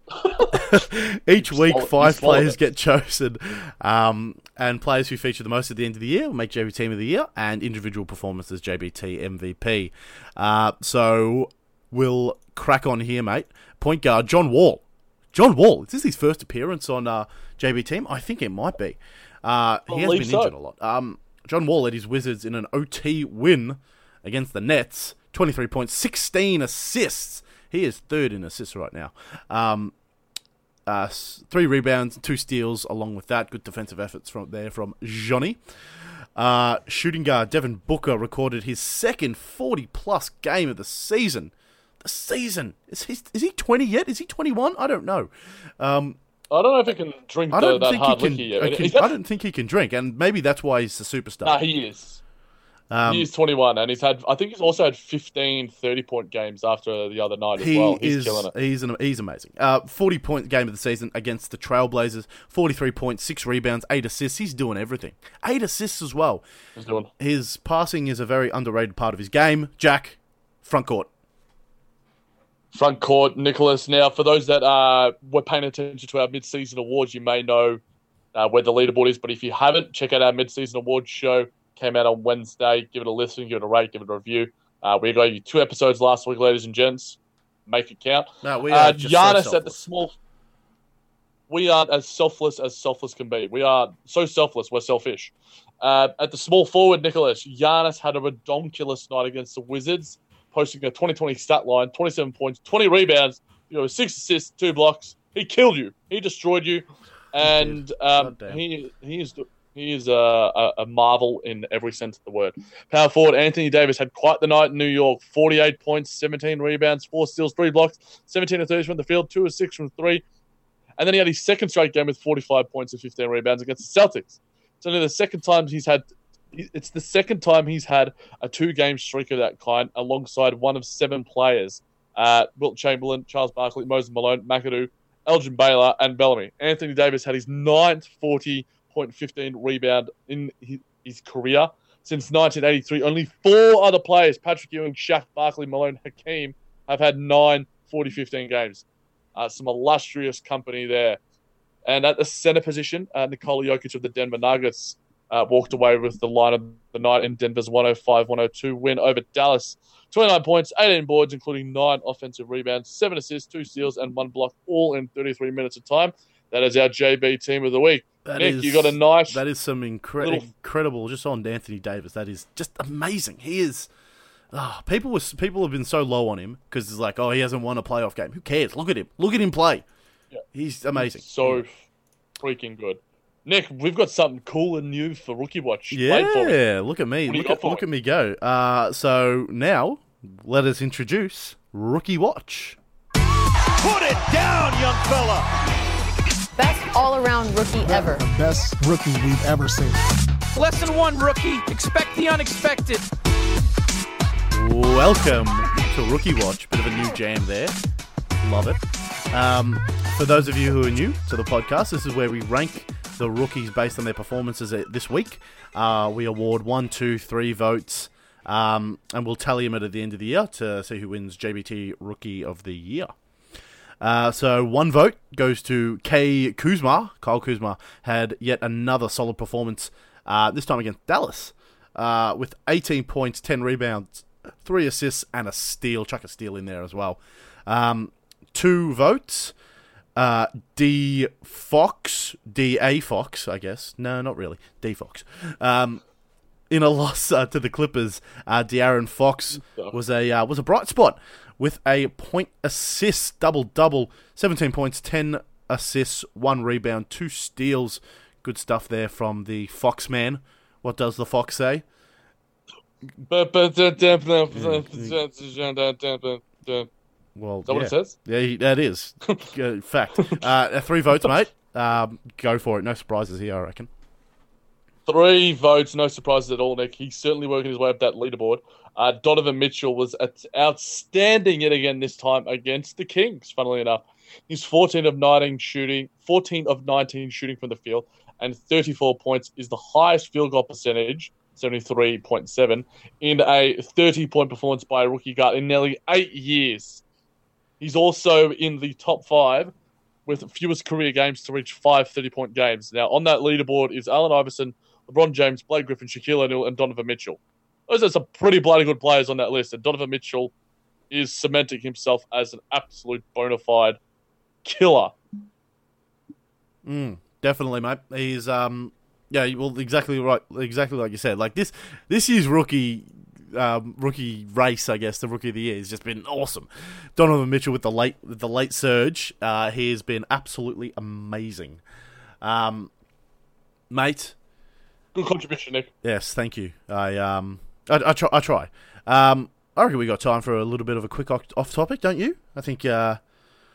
Each week, five players it. get chosen, um, and players who feature the most at the end of the year will make JB Team of the Year and individual performances JBT MVP. Uh, so we'll crack on here, mate. Point guard John Wall. John Wall. Is this his first appearance on uh, JB Team? I think it might be. Uh, he has been so. injured a lot. Um, John Wall led his Wizards in an OT win against the Nets. 23 points, 16 assists. He is third in assists right now. Um, uh, three rebounds, two steals along with that. Good defensive efforts from there from Johnny. Uh, shooting guard Devin Booker recorded his second 40 plus game of the season. The season. Is he, is he 20 yet? Is he 21? I don't know. Um, I don't know if he can drink I don't that think he can. can I don't think he can drink, and maybe that's why he's the superstar. Nah, he is. Um, he is 21, and he's had. I think he's also had 15 30 point games after the other night as He well. He's is killing it. he's an, he's amazing. Uh, forty point game of the season against the Trailblazers. Forty three points, six rebounds, eight assists. He's doing everything. Eight assists as well. He's doing. His passing is a very underrated part of his game. Jack, front court. front court, Nicholas. Now, for those that uh, were paying attention to our mid-season awards, you may know uh, where the leaderboard is. But if you haven't, check out our mid-season awards show. Came out on Wednesday. Give it a listen, give it a rate, give it a review. Uh, we gave you two episodes last week, ladies and gents. Make it count. No, we Uh, are so Giannis at the small. We aren't as selfless as selfless can be. We are so selfless. We're selfish. Uh, at the small forward, Nicholas Giannis had a redonkulous night against the Wizards, posting a 2020 stat line: 27 points, 20 rebounds, you know, six assists, two blocks. He killed you. He destroyed you, and um, he he is he is a, a, marvel in every sense of the word. Power forward Anthony Davis had quite the night in New York. 48 points, 17 rebounds, four steals, three blocks, 17 of 30 from the field, two of six from three. And then he had his second straight game with 45 points and 15 rebounds against the Celtics. It's only the second time he's had. It's the second time he's had a two-game streak of that kind, alongside one of seven players: uh, Wilt Chamberlain, Charles Barkley, Moses Malone, McAdoo, Elgin Baylor, and Bellamy. Anthony Davis had his ninth 40 15 rebound in his, his career since 1983. Only four other players, Patrick Ewing, Shaq, Barkley, Malone, Hakeem, have had nine 40 15 games. Uh, some illustrious company there. And at the center position, uh, Nikola Jokic of the Denver Nuggets uh, walked away with the line of the night in Denver's 105 102 win over Dallas. 29 points, 18 boards, including nine offensive rebounds, seven assists, two steals, and one block, all in 33 minutes of time. That is our JB team of the week. That Nick, is- you got a nice. That is some incre- little- incredible. Just on Anthony Davis, that is just amazing. He is. ah, people was people have been so low on him because it's like, oh, he hasn't won a playoff game. Who cares? Look at him. Look at him play. Yeah. He's amazing. So freaking good. Nick, we've got something cool and new for Rookie Watch. Play for yeah, look at me. What Look at look me? at me go. Uh, so now let us introduce Rookie Watch. Put it down, young fella. Best all around rookie ever. The best rookie we've ever seen. Lesson one, rookie. Expect the unexpected. Welcome to Rookie Watch. Bit of a new jam there. Love it. Um, for those of you who are new to the podcast, this is where we rank the rookies based on their performances this week. Uh, we award one, two, three votes, um, and we'll tally them at the end of the year to see who wins JBT Rookie of the Year. Uh, so one vote goes to K Kuzma. Kyle Kuzma had yet another solid performance, uh, this time against Dallas, uh, with 18 points, 10 rebounds, three assists, and a steal. Chuck a steal in there as well. Um, two votes. Uh, D Fox, D A Fox, I guess. No, not really. D Fox. Um, in a loss uh, to the Clippers, uh, De'Aaron Fox was a uh, was a bright spot with a point assist double double, seventeen points, ten assists, one rebound, two steals. Good stuff there from the Fox man. What does the Fox say? Is Well, that what it says? Yeah, he- that is fact. Uh, three votes, mate. Um, go for it. No surprises here, I reckon. Three votes, no surprises at all, Nick. He's certainly working his way up that leaderboard. Uh, Donovan Mitchell was outstanding yet again this time against the Kings, funnily enough. He's 14 of 19 shooting, 14 of 19 shooting from the field, and 34 points is the highest field goal percentage, 73.7, in a 30 point performance by a rookie guard in nearly eight years. He's also in the top five with fewest career games to reach five 30 point games. Now, on that leaderboard is Allen Iverson, LeBron James, Blake Griffin, Shaquille O'Neal, and Donovan Mitchell. Those are some pretty bloody good players on that list. And Donovan Mitchell is cementing himself as an absolute bona fide killer. Mm, definitely, mate. He's um, yeah, well, exactly right, exactly like you said. Like this, this year's rookie, um, rookie race, I guess the rookie of the year has just been awesome. Donovan Mitchell with the late, the late surge, uh, he has been absolutely amazing. Um, mate, Good contribution, Nick. Yes, thank you. I um, I, I try. I try. Um, I reckon we got time for a little bit of a quick off topic, don't you? I think. Uh,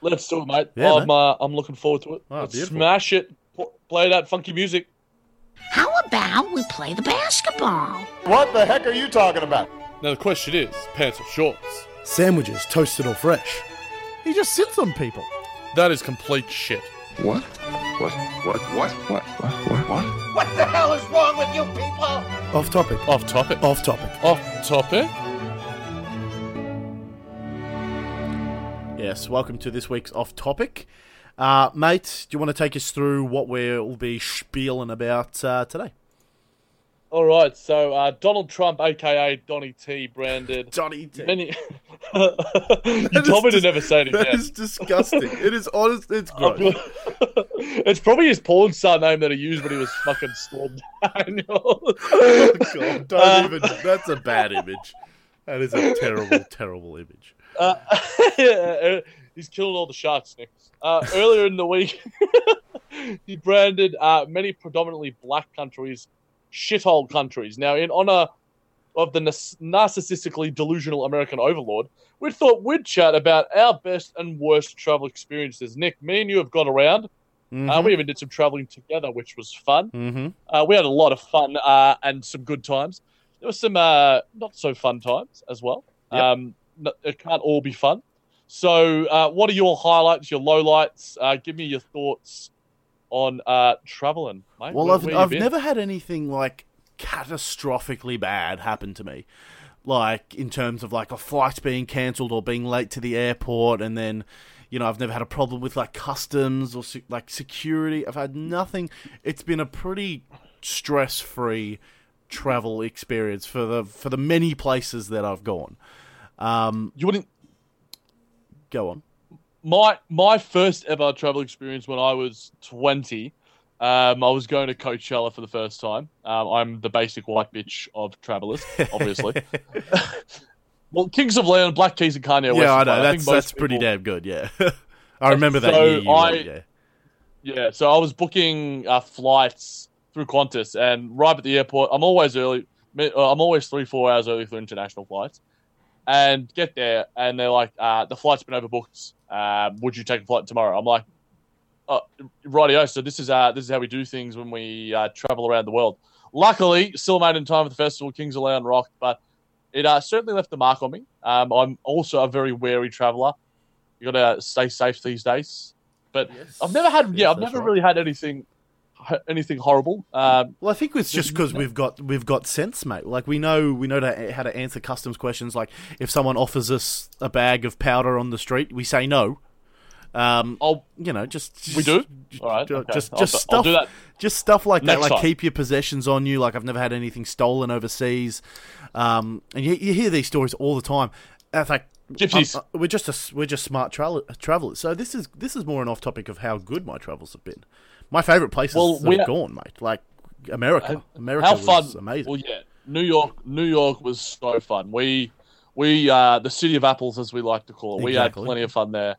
Let's do it, mate. Yeah, I'm, uh, I'm looking forward to it. Oh, Let's beautiful. smash it. Play that funky music. How about we play the basketball? What the heck are you talking about? Now the question is, pants or shorts? Sandwiches, toasted or fresh. He just sits on people. That is complete shit. What? What? What? What? What? What? What? What? What the hell is wrong with you people? Off topic. Off topic. Off topic. Off topic. yes, welcome to this week's off topic, uh, mate. Do you want to take us through what we'll be spieling about uh, today? All right, so uh, Donald Trump, aka Donny T, branded Donny T. many. you told me to never say it again. That is disgusting. it is honest. It's gross. it's probably his porn star name that he used when he was fucking Storm Daniels. oh God! Don't Uh, even. That's a bad image. That is a terrible, terrible image. Uh, he's killing all the sharks, Nick. Uh, earlier in the week, he branded uh, many predominantly black countries shithole countries. Now, in honor of the narcissistically delusional American overlord, we thought we'd chat about our best and worst travel experiences. Nick, me and you have gone around. Uh, we even did some traveling together, which was fun. Mm-hmm. Uh, we had a lot of fun uh, and some good times. There were some uh, not so fun times as well. Yep. Um, no- it can't all be fun. So, uh, what are your highlights, your lowlights? Uh, give me your thoughts on uh, traveling, mate. Well, Where- I've where I've never had anything like catastrophically bad happen to me, like in terms of like a flight being cancelled or being late to the airport, and then you know I've never had a problem with like customs or like security. I've had nothing. It's been a pretty stress free travel experience for the for the many places that I've gone. Um, You wouldn't. go on. My my first ever travel experience when I was twenty. Um, I was going to Coachella for the first time. Um, I'm the basic white bitch of travelers, obviously. well, Kings of Leon, Black Keys, and Kanye West. yeah, I know that's most that's pretty people- damn good. Yeah, I remember that So year. You I- yeah. Yeah, so I was booking uh, flights through Qantas, and right at the airport, I'm always early. uh, I'm always three, four hours early for international flights, and get there, and they're like, uh, "The flight's been overbooked. Uh, would you take a flight tomorrow?" I'm like, oh, "Rightio." So this is uh, this is how we do things when we uh, travel around the world. Luckily, still made in time for the festival. Kings of Leon rocked, but it uh, certainly left a mark on me. Um, I'm also a very wary traveler. You got to stay safe these days. But I've never had, yeah, I've never right. really had anything, anything horrible. Um, Well, I think it's just because we've got we've got sense, mate. Like we know we know to, how to answer customs questions. Like if someone offers us a bag of powder on the street, we say no. Um, I'll, you know, just, just we do. All right, ju- okay. just I'll just stuff, I'll do that just stuff like that. Like time. keep your possessions on you. Like I've never had anything stolen overseas. Um, and you, you hear these stories all the time. And it's like Gypsies. um, uh, we're just a, we're just smart tra- travelers. So this is this is more an off topic of how good my travels have been. My favorite places Well, that we- I've gone, mate. Like America. America how was fun! amazing. Well, yeah, New York. New York was so fun. We, we, uh, the city of apples, as we like to call it. We had plenty of fun there.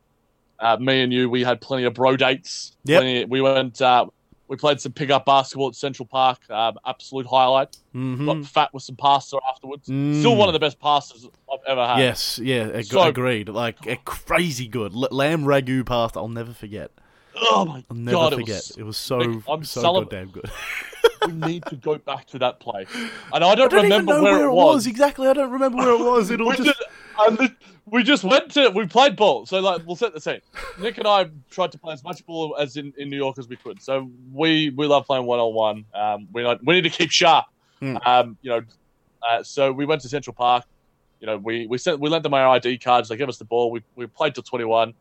Uh, me and you, we had plenty of bro dates. Plenty, we went. Uh, we played some pickup basketball at Central Park. Um, absolute highlight. Mhm. Got fat with some pasta afterwards. Mm. Still one of the best pastas I've ever had. Yes, yeah, ag- So- agreed. Like a crazy good L- lamb ragu pasta. I'll never forget. Oh my I'll never god! forget. It It was, was, so Nick, I'm so goddamn good. we need to go back to that place. And I I don't, don't even remember know where, where it was. Exactly, I don't remember where it was. It'll we, just and the- we just went to we played ball. So like we'll set the scene. Nick and I tried to play as much ball as in, in New York as we could. So we we love playing one on one. Um, we we need to keep sharp. Hmm. Um, you know, uh, so we went to Central Park. You know, we we sent we lent them our ID cards. They gave us the ball. We we played till twenty one.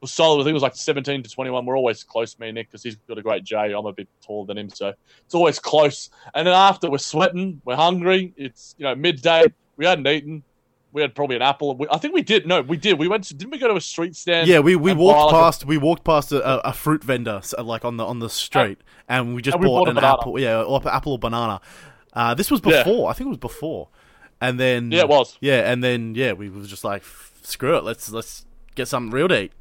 Was solid. I think it was like 17 to 21. We're always close, me and Nick, because he's got a great J. I'm a bit taller than him, so it's always close. And then after, we're sweating, we're hungry. It's you know midday. We hadn't eaten. We had probably an apple. We, I think we did. No, we did. We went to. Didn't we go to a street stand? Yeah, we, we and buy, walked like, a- past we walked past a, a fruit vendor like on the on the street, and we just and we bought, bought an apple. Yeah, or apple or banana. Uh, this was Yeah. before. I think it was before, and then Yeah, it was. Yeah, and then yeah, we was just like, screw it. Let's let's get something real to eat.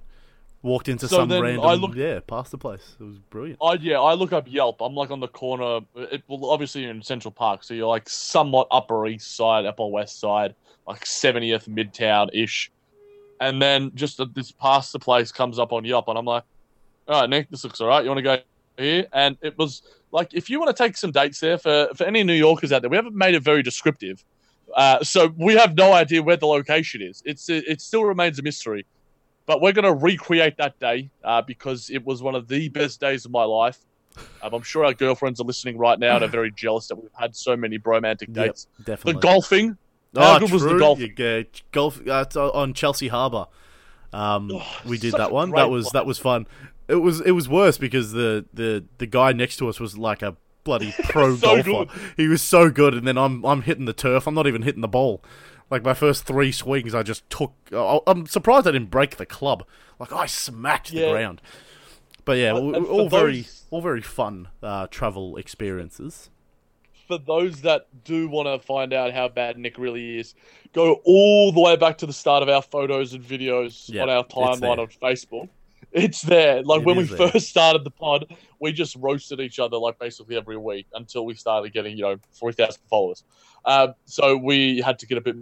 Walked into So some random I looked- yeah past the place. It was brilliant. I yeah, I look up Yelp. I'm like on the corner. It, well, obviously you're in Central Park, so you're like somewhat Upper East Side, Upper West Side, like 70th Midtown ish. And then just uh, this past the place comes up on Yelp, and I'm like, all right, Nick, this looks all right. You want to go here? And it was like, if you want to take some dates there for for any New Yorkers out there, we haven't made it very descriptive. Uh, so we have no idea where the location is. It's it still remains a mystery. But we're going to recreate that day uh, because it was one of the best days of my life. Um, I'm sure our girlfriends are listening right now and are very jealous that we've had so many bromantic Yep, dates. definitely. The golfing. How good was the true. golfing? Yeah, golf uh, on Chelsea Harbour. Um, we did that one. That was that was fun. It was it was worse because the the the guy next to us was like a bloody pro So golfer. He was so good, and then I'm I'm hitting the turf. I'm not even hitting the ball. Like my first three swings, I just took. I- I'm surprised I didn't break the club. Like I smacked the ground. But yeah, Uh, all, and all very all very fun uh, travel experiences. For those that do want to find out how bad Nick really is, go all the way back to the start of our photos and videos Yeah, on our timeline on Facebook. It's there. Like It when we there. first started the pod, we just roasted each other like basically every week until we started getting you know forty thousand followers. Uh, so we had to get a bit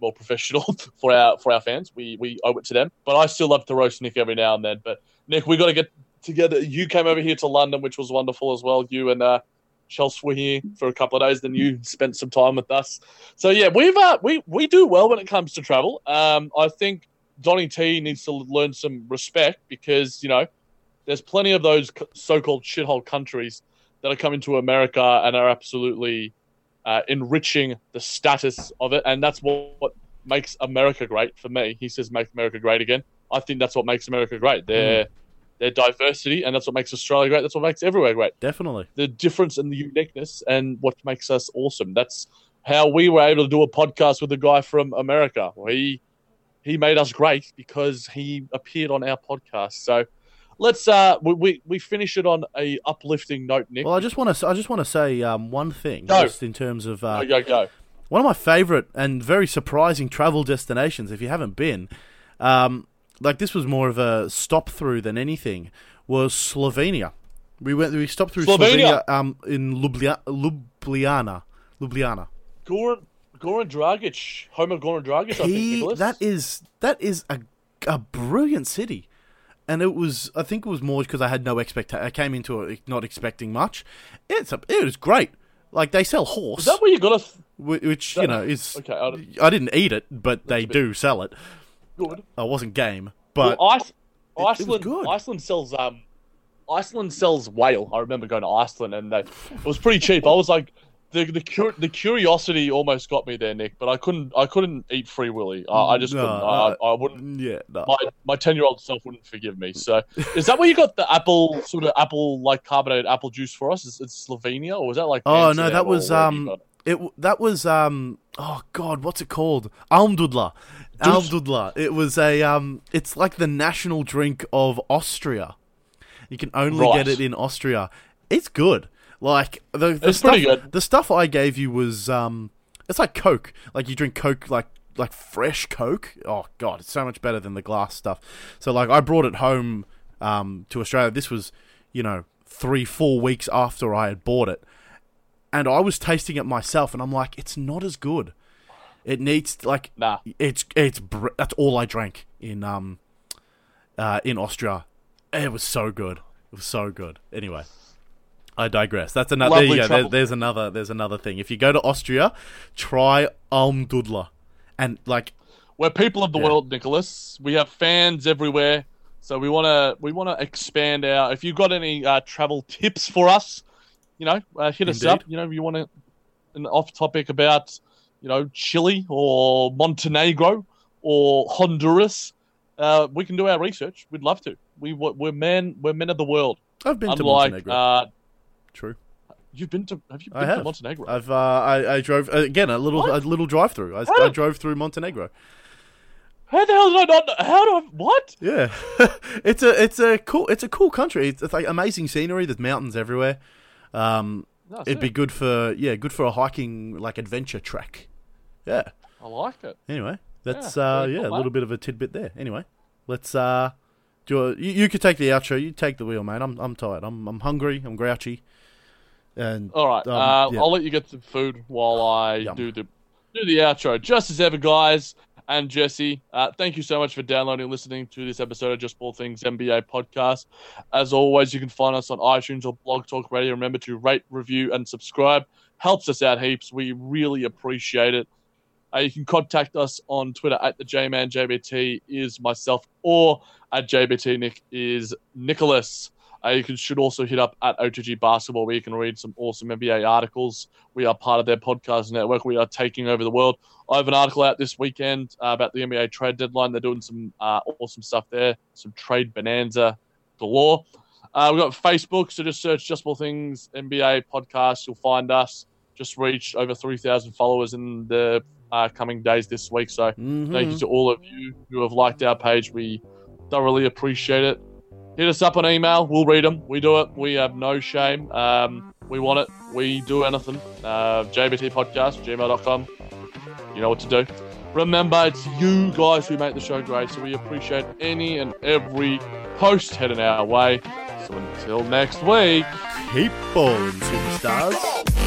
more professional for our for our fans. We we owe it to them. But I still love to roast Nick every now and then. But Nick, we got to get together. You came over here to London, which was wonderful as well. You and uh, Chelsea were here for a couple of days. Then you spent some time with us. So yeah, we've uh, we we do well when it comes to travel. Um, I think Donny T needs to learn some respect because you know there's plenty of those so-called shithole countries that are coming to America and are absolutely uh, enriching the status of it, and that's what, what makes America great for me. He says, "Make America great again." I think that's what makes America great. Their their diversity, and that's what makes Australia great. That's what makes everywhere great. Definitely. The difference and the uniqueness, and what makes us awesome. That's how we were able to do a podcast with a guy from America. He he made us great because he appeared on our podcast. So let's uh we we, finish it on a uplifting note, Nick. Well, I just want to I just want to say um, one thing, Go. just in terms of uh, go go go. one of my favorite and very surprising travel destinations. If you haven't been, um, like this was more of a stop through than anything. Was Slovenia? We went. We stopped through Slovenia. Slovenia, um, in Ljublia- Ljubljana. Ljubljana. Goran Goran Dragic, Homer Goran Dragic. I think Nicholas. that is that is a a brilliant city. And it was, I think it was more because I had no expectation. I came into it not expecting much. It's a, it was great. Like they sell horse. Is that where you got to? Wh- which that- you know is okay, I I didn't eat it, but they do sell it. Good. I wasn't game, but well, it was Iceland, good. Iceland sells um, Iceland sells whale. I remember going to Iceland and they, it was pretty cheap. I was like, the the cur- the curiosity almost got me there, Nick. But I couldn't I couldn't eat Free Willy. I, I just No, couldn't. I, I wouldn't. yeah, no. My my ten year old self wouldn't forgive me. So is that where you got the apple sort of apple like carbonated apple juice for us? Is it Slovenia or was that like? oh no, that was um, it? it that was um, oh god, what's it called? Almdudler, Almdudler. It was a um, it's like the national drink of Austria. You can only Right. get it in Austria. It's good. Like the, the It's stuff, pretty good. The stuff I gave you was um, it's like Coke. Like you drink Coke like like fresh Coke. Oh god, it's so much better than the glass stuff. So like I brought it home um to Australia. This was you know three four weeks after I had bought it, and I was tasting it myself, and I'm like, it's not as good. It needs like Nah. it's it's br- that's all I drank in um uh in Austria. It was so good. It was so good. Anyway, I digress. That's another. There you go. There, there's another. There's another thing. If you go to Austria, try Almdudler, and like We're people of the Yeah. world, Nicholas. We have fans everywhere, so we want to we want to expand our. If you've got any uh, travel tips for us, you know, uh, hit us up. You know, you want to an off topic about you know Chile or Montenegro or Honduras. uh, we can do our research. We'd love to. We we're men we're men of the world. I've been to Unlike Montenegro. Uh, True. you've been to have you been I have. to Montenegro? I've uh, I, I drove uh, again a little What? a little drive through. I, I drove through Montenegro. How the hell did I not? How do I? What? Yeah, it's a it's a cool it's a cool country. It's, it's like amazing scenery. There's mountains everywhere. Um, No, it'd be good for yeah, good for a hiking like adventure trek. Yeah. I like it. Anyway, that's Yeah, uh yeah, cool, a little bit of a tidbit there. Anyway, let's uh do a, you, you could take the outro. You take the wheel, mate. I'm I'm tired. I'm I'm hungry. I'm grouchy. And All right, um, uh, yeah. I'll let you get some food while I Yum. do the do the outro. Just as ever, guys and Jesse, uh, thank you so much for downloading and listening to this episode of Just Ball Things NBA podcast. As always, you can find us on iTunes or Blog Talk Radio. Remember to rate, review, and subscribe. Helps us out heaps. We really appreciate it. Uh, you can contact us on Twitter at the JMan JBT is myself or at JBT Nick is Nicholas. Uh, you can, should also hit up at OTG Basketball where you can read some awesome NBA articles. We are part of their podcast network. We are taking over the world. I have an article out this weekend uh, about the NBA trade deadline. They're doing some uh, awesome stuff there, some trade bonanza galore. Uh, we've got Facebook, so just search Just Ball Things NBA podcast. You'll find us. Just reached over 3,000 followers in the uh, coming days this week. So Mm-hmm. thank you to all of you who have liked our page. We thoroughly appreciate it. Hit us up on email. We'll read them. We do it. We have no shame. Um, we want it. We do anything. Uh, JBT podcast, gmail.com. You know what to do. Remember, it's you guys who make the show great, so we appreciate any and every post heading our way. So until next week. keep balling, superstars.